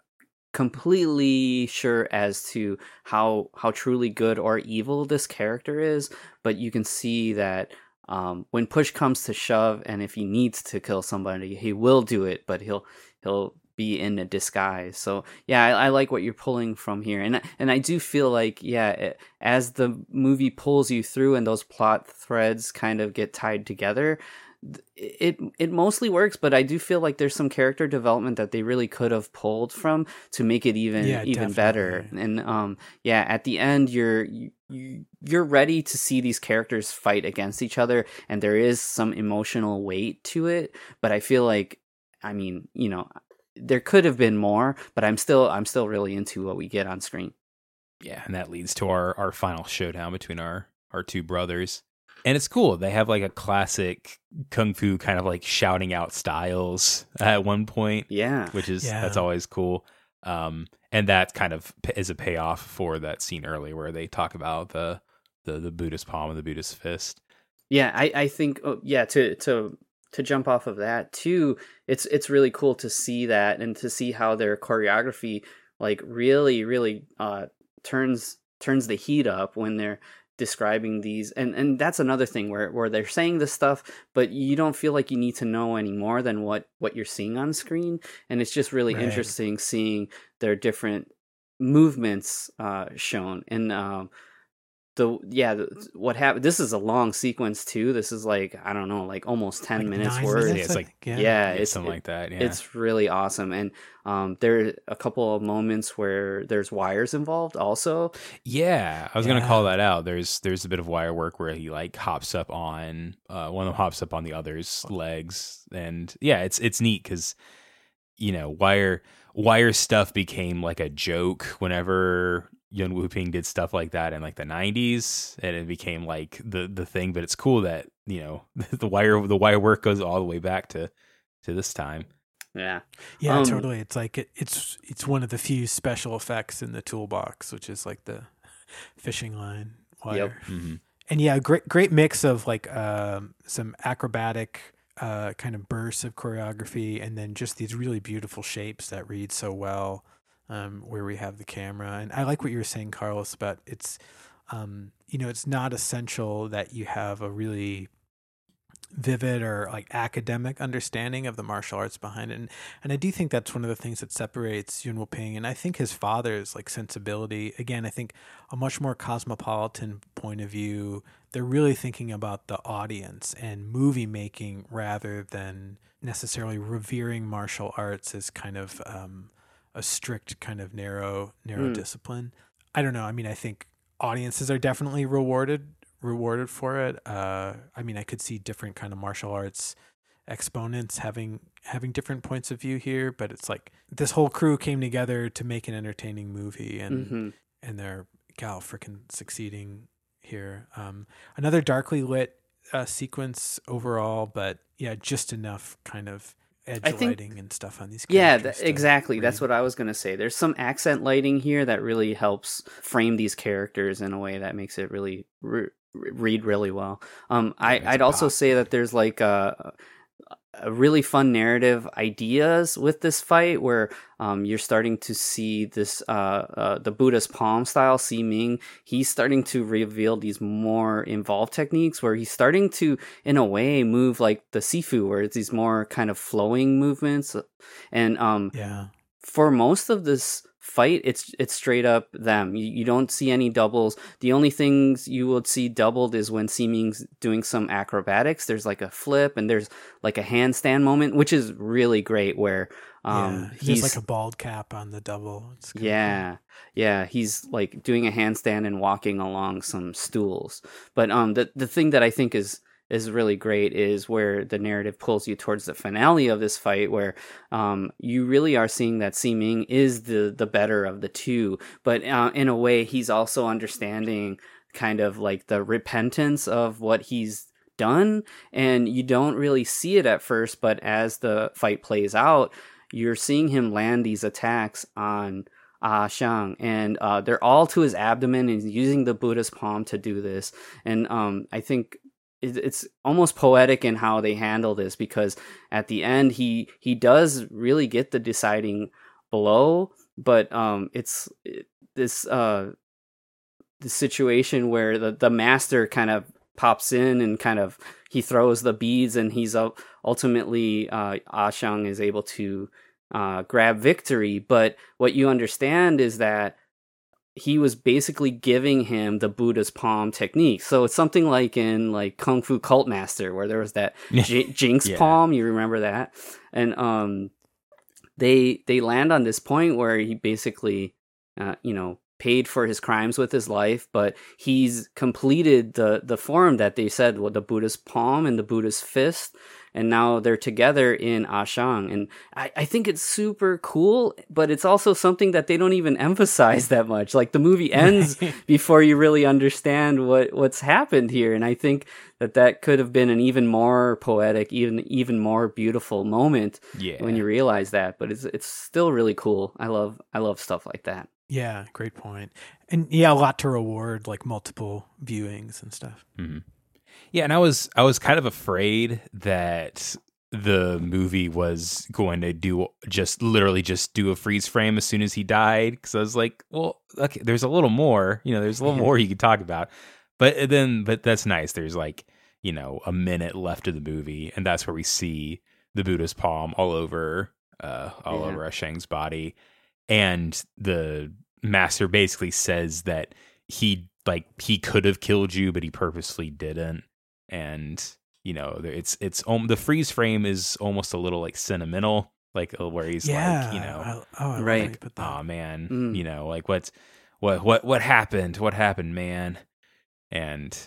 completely sure as to how how truly good or evil this character is, but you can see that um, when push comes to shove, and if he needs to kill somebody, he will do it. But he'll he'll be in a disguise. So yeah, I, I, like what you're pulling from here, and and I do feel like yeah, it, as the movie pulls you through and those plot threads kind of get tied together, it it mostly works. But I do feel like there's some character development that they really could have pulled from to make it even yeah, even definitely. better. And um yeah, at the end you're you, you're ready to see these characters fight against each other and there is some emotional weight to it but i feel like I mean, you know, there could have been more, but I'm still I'm still really into what we get on screen. Yeah, and that leads to our our final showdown between our our two brothers. And it's cool. They have like a classic kung fu kind of like shouting out styles at one point. Yeah. Which is yeah. that's always cool. Um and that kind of is a payoff for that scene earlier where they talk about the the the Buddhist palm and the Buddhist fist. Yeah, I I think oh, yeah, to to to jump off of that too, it's it's really cool to see that and to see how their choreography like really really uh, turns turns the heat up when they're describing these and and that's another thing where where they're saying this stuff but you don't feel like you need to know any more than what what you're seeing on screen and it's just really right. interesting seeing their different movements uh, shown and um, the yeah the, what happened this is a long sequence too this is like i don't know like almost 10 Like minutes nine worth Yeah, it's like yeah. yeah, Yeah, it's something it- like that. Yeah. it's really awesome and um there are a couple of moments where there's wires involved also Yeah, I was gonna call that out. There's there's a bit of wire work where he like hops up on uh, one of them hops up on the other's legs, and yeah, it's it's neat because you know wire wire stuff became like a joke whenever Yuen Woo-ping did stuff like that in like the '90s, and it became like the the thing. But it's cool that you know the wire the wire work goes all the way back to to this time. yeah Yeah, Um, totally. It's like it, it's it's one of the few special effects in the toolbox, which is like the fishing line wire. hmm And yeah, great great mix of like um, some acrobatic uh, kind of bursts of choreography, and then just these really beautiful shapes that read so well. Um, where we have the camera, and I like what you were saying, Carlos, about it's um, you know it's not essential that you have a really vivid or like academic understanding of the martial arts behind it. And, and I do think that's one of the things that separates Woo-ping and I think his father's like sensibility. Again, I think a much more cosmopolitan point of view. They're really thinking about the audience and movie making rather than necessarily revering martial arts as kind of um, a strict kind of narrow narrow Mm. discipline. I don't know. I mean, I think audiences are definitely rewarded rewarded for it. Uh, I mean, I could see different kind of martial arts exponents having having different points of view here, but it's like this whole crew came together to make an entertaining movie, and hmm and they're gal freaking succeeding here. Um, another darkly lit uh, sequence overall, but yeah, just enough kind of edge I think- lighting and stuff on these. Yeah, th- exactly. That's what I was gonna say. There's some accent lighting here that really helps frame these characters in a way that makes it really re- read really well. Um, I I'd also pop. say that there's like a really fun narrative ideas with this fight where um, you're starting to see this uh, uh, the Buddha's palm style Si Ming. He's starting to reveal these more involved techniques where he's starting to, in a way, move like the Sifu, where it's these more kind of flowing movements. And um, Yeah, for most of this fight it's it's straight up them you, you don't see any doubles the only things you would see doubled is when Si Ming's doing some acrobatics there's like a flip and there's like a handstand moment which is really great where um yeah. He's like a bald cap on the double. It's kinda cool. yeah yeah he's like doing a handstand and walking along some stools but um the the thing that i think is is really great is where the narrative pulls you towards the finale of this fight where um you really are seeing that Ming is the the better of the two. But uh, in a way he's also understanding kind of like the repentance of what he's done. And you don't really see it at first but as the fight plays out you're seeing him land these attacks on Ah Shang, and uh, they're all to his abdomen, and he's using the Buddha's palm to do this. And um, I think it's almost poetic in how they handle this because at the end he he does really get the deciding blow, but um, it's it, this uh the situation where the the master kind of pops in and kind of he throws the beads and he's uh, ultimately uh Ashang is able to uh grab victory. But what you understand is that he was basically giving him the Buddha's palm technique. So it's something like in like Kung Fu Cult Master where there was that J- Jinx Yeah. palm, you remember that? And um they they land on this point where he basically uh, you know paid for his crimes with his life but he's completed the the form that they said well, the buddha's palm and the buddha's fist and now they're together in ashang. And I, I think it's super cool but it's also something that they don't even emphasize that much. Like the movie ends before you really understand what what's happened here and i think that that could have been an even more poetic even even more beautiful moment Yeah. when you realize that but it's it's still really cool. I love i love stuff like that Yeah, great point. And yeah, a lot to reward, like multiple viewings and stuff. Yeah, and I was I was kind of afraid that the movie was going to do just literally just do a freeze frame as soon as he died because I was like, well, okay, there's a little more, you know, there's a little more you could talk about, but then but that's nice. There's like you know a minute left of the movie, and that's where we see the Buddha's palm all over uh all Yeah. over Asheng's body, and the master basically says that he like he could have killed you, but he purposely didn't. And you know, there- it's it's um, the freeze frame is almost a little like sentimental, like uh, where he's yeah. like, you know, I- oh, I like Right. how you put that. oh man, Mm. you know, like what's what what what happened? What happened, man? And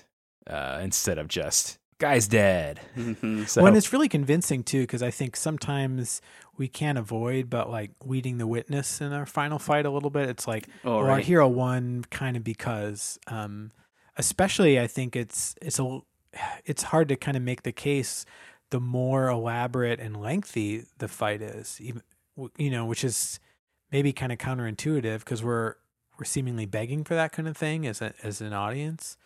uh instead of just guy's dead. Mhm. So well, and it's really convincing too, because I think sometimes we can't avoid, but like weeding the witness in our final fight a little bit. It's like, Oh, oh, our hero won kind of because, um, especially I think it's it's a it's hard to kind of make the case the more elaborate and lengthy the fight is, even you know, which is maybe kind of counterintuitive because we're we're seemingly begging for that kind of thing as a, as an audience.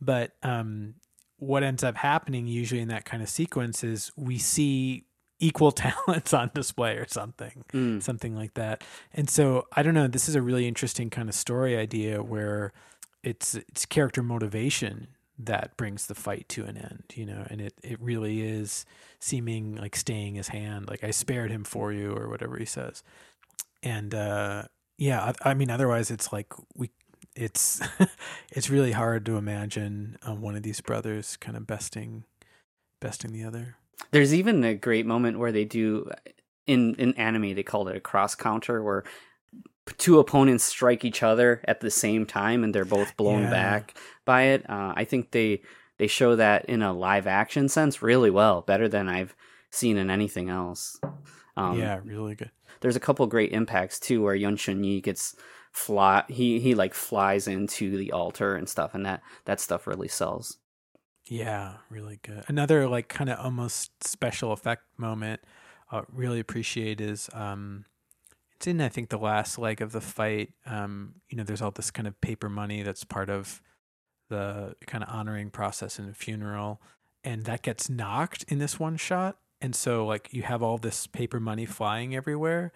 But um, what ends up happening usually in that kind of sequence is we see equal talents on display or something, Mm. something like that. And so I don't know. This is a really interesting kind of story idea where it's it's character motivation that brings the fight to an end, you know, and it it really is seeming like staying his hand, like I spared him for you or whatever he says. And uh yeah, I, I mean otherwise it's like we it's it's really hard to imagine um, one of these brothers kind of besting besting the other. There's even a great moment where they do in in anime they call it a cross counter where two opponents strike each other at the same time and they're both blown Yeah. back by it. Uh, I think they they show that in a live action sense really well, better than I've seen in anything else. Um, yeah, really good. there's a couple great impacts too where Yuen Shun-yi gets fly he he like flies into the altar and stuff and that that stuff really sells. Yeah, really good. Another like kind of almost special effect moment uh, really appreciate is um it's in I think the last leg of the fight. Um, you know, there's all this kind of paper money that's part of the kind of honoring process in a funeral, and that gets knocked in this one shot. And so like you have all this paper money flying everywhere,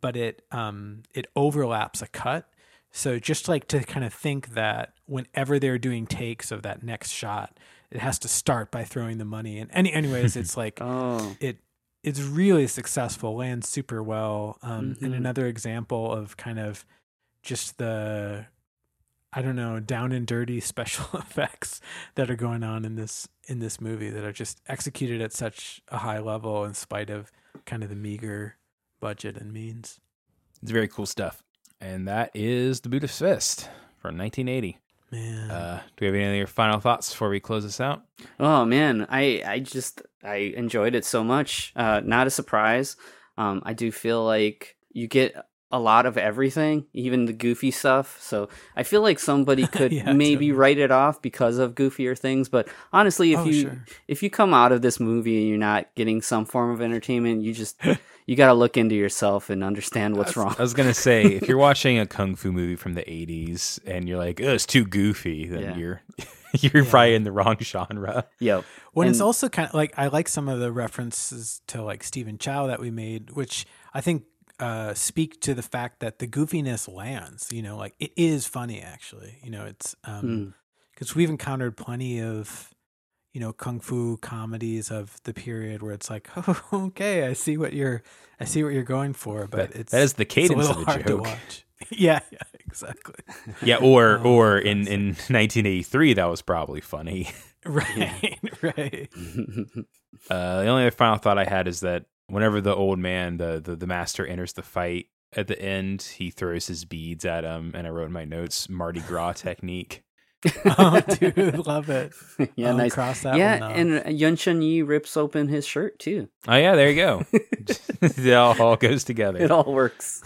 but it um it overlaps a cut. So just like to kind of think that whenever they're doing takes of that next shot, it has to start by throwing the money. And any anyways, it's like Oh. it it's really successful, lands super well. Um, And Mhm. another example of kind of just the I don't know down and dirty special effects that are going on in this in this movie that are just executed at such a high level in spite of kind of the meager budget and means. It's very cool stuff. And that is The Buddhist Fist from 1980. Man, Uh, do we have any other final thoughts before we close this out? Oh man, I I just I enjoyed it so much. Uh, not a surprise. Um, I do feel like you get a lot of everything, even the goofy stuff. So I feel like somebody could Yeah, maybe totally. write it off because of goofier things. But honestly, if Oh, you sure. if you come out of this movie and you're not getting some form of entertainment, you just you got to look into yourself and understand what's wrong. I was gonna say, if you're watching a kung fu movie from the '80s and you're like, "Oh, it's too goofy," then Yeah. you're you're probably in the wrong genre. Yo, When it's also kind of like I like some of the references to like Stephen Chow that we made, which I think uh, speak to the fact that the goofiness lands. You know, like it is funny actually. You know, it's Hmm. um because we've encountered plenty of you know kung fu comedies of the period where it's like, oh, okay, I see what you're, I see what you're going for, but That- it's that is the cadence of the joke. yeah, yeah, exactly. Yeah, or Oh, or in in 1983, that was probably funny. right, right. Uh, the only other final thought I had is that whenever the old man, the, the the master, enters the fight at the end, he throws his beads at him, and I wrote in my notes Mardi Gras technique. oh, dude, love it. yeah, I'll nice. Cross that yeah, one and Yuen Shun-yi rips open his shirt too. Oh yeah, there you go. it all, all goes together. It all works.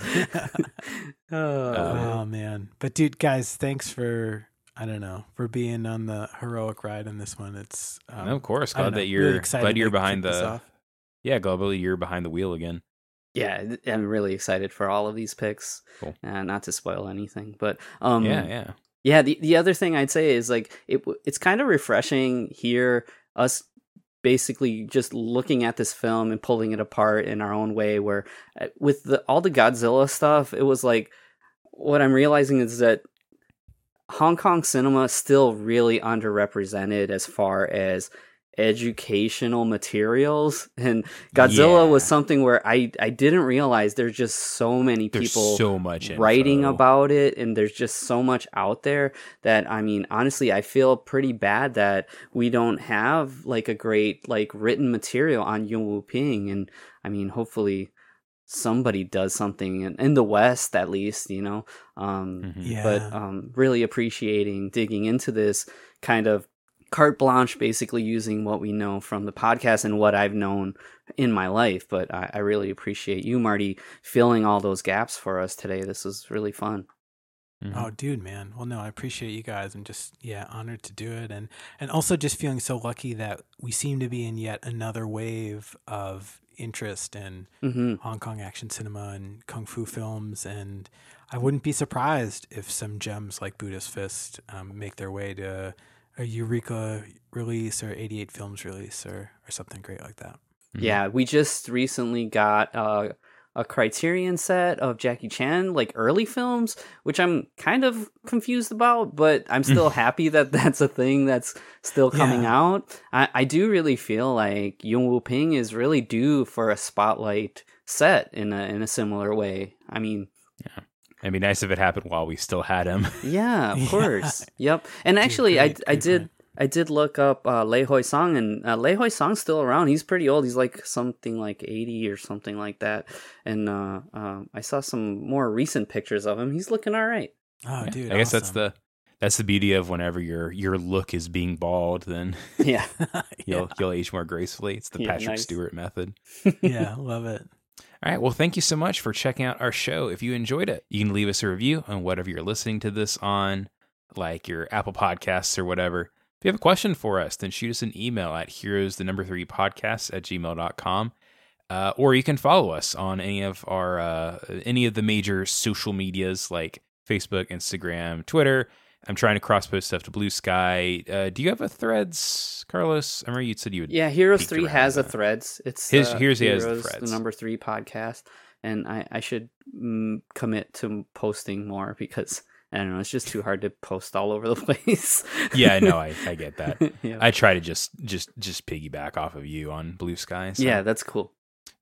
oh, oh man, but dude, guys, thanks for I don't know for being on the heroic ride in this one. It's um, And of course, glad that you're really excited glad you're behind the off. Yeah, globally, you're behind the wheel again. yeah, I'm really excited for all of these picks. Cool. Uh, not to spoil anything, but um, yeah, yeah. yeah. The the other thing I'd say is like it. It's kind of refreshing here us basically just looking at this film and pulling it apart in our own way. Where uh, with the all the Godzilla stuff, it was like what I'm realizing is that Hong Kong cinema is still really underrepresented as far as educational materials and Godzilla Yeah. was something where I I didn't realize there's just so many There's people so much writing info. about it and there's just so much out there that I mean honestly I feel pretty bad that we don't have like a great like written material on Yuen Woo-ping and I mean hopefully somebody does something in, in the west at least you know um Mhm. Yeah. but um really appreciating digging into this kind of carte blanche basically using what we know from the podcast and what I've known in my life but I, I really appreciate you Marty filling all those gaps for us today this was really fun Mhm. Oh, dude, man. Well, no, I appreciate you guys. I'm just yeah honored to do it, and and also just feeling so lucky that we seem to be in yet another wave of interest in hmm Hong Kong action cinema and kung fu films, and I wouldn't be surprised if some gems like Buddhist Fist um, make their way to a Eureka release or 88 Films release or or something great like that. Mhm. yeah we just recently got uh, a criterion set of Jackie Chan like early films which I'm kind of confused about but I'm still happy that that's a thing that's still coming Yeah. out I, I do really feel like Yuen Woo-ping is really due for a spotlight set in a in a similar way I mean It'd be nice if it happened while we still had him. Yeah, of Yeah. course. Yep. And actually, great, I I did point. I did look up uh, Lee Hoi-sang, and uh, Lee Hoi-sang's still around. He's pretty old. He's like something like eighty or something like that. And uh, um, I saw some more recent pictures of him. He's looking all right. Oh, Yeah, dude, I guess that's the that's the beauty of whenever your your look is being bald, then Yeah. you'll you'll age more gracefully. It's the Yeah, Patrick nice. Stewart method. yeah, love it. All right. Well, thank you so much for checking out our show. If you enjoyed it, you can leave us a review on whatever you're listening to this on, like your Apple Podcasts or whatever. If you have a question for us, then shoot us an email at heroes the number three podcasts at gmail.com. Uh, or you can follow us on any of our uh, any of the major social medias like Facebook, Instagram, Twitter. I'm trying to cross post stuff to Bluesky. Uh, do you have a Threads, Carlos? I remember you said you would. Yeah, Heroes Three has a. Threads. It's His- uh, Here's- he has the Heroes, Threads. number three podcast, and I I should mm, commit to posting more because I don't know. It's just too hard to post all over the place. Yeah, no, I, I get that. yeah. I try to just just just piggyback off of you on Bluesky. so- yeah, that's cool.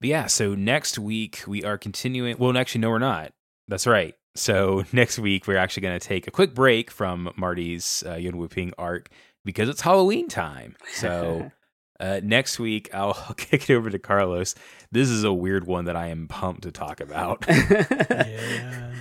But yeah, so next week we are continuing. Well, actually, no, we're not. That's right. So next week we're actually going to take a quick break from Marty's uh, Yuen Woo-ping arc because it's Halloween time. So uh, next week I'll kick it over to Carlos. This is a weird one that I am pumped to talk about. Yeah.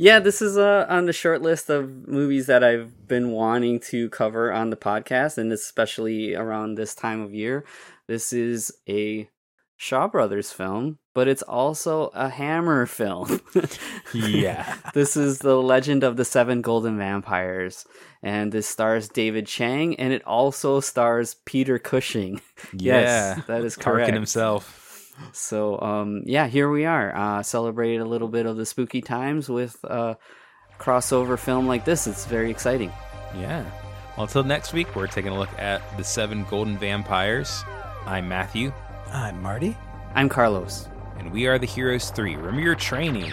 Yeah, this is uh, on the short list of movies that I've been wanting to cover on the podcast, and especially around this time of year. This is a Shaw Brothers film, but it's also a Hammer film. yeah. this is The Legend of the Seven Golden Vampires, and this stars David Chiang, and it also stars Peter Cushing. Yeah. Yes, that is Tarkin correct. himself. So, um, yeah, here we are, uh, celebrating a little bit of the spooky times with a crossover film like this. It's very exciting. Yeah. Well, until next week, we're taking a look at the seven golden vampires. I'm Matthew, I'm Marty. I'm Carlos. And we are the Heroes 3. Remember your training.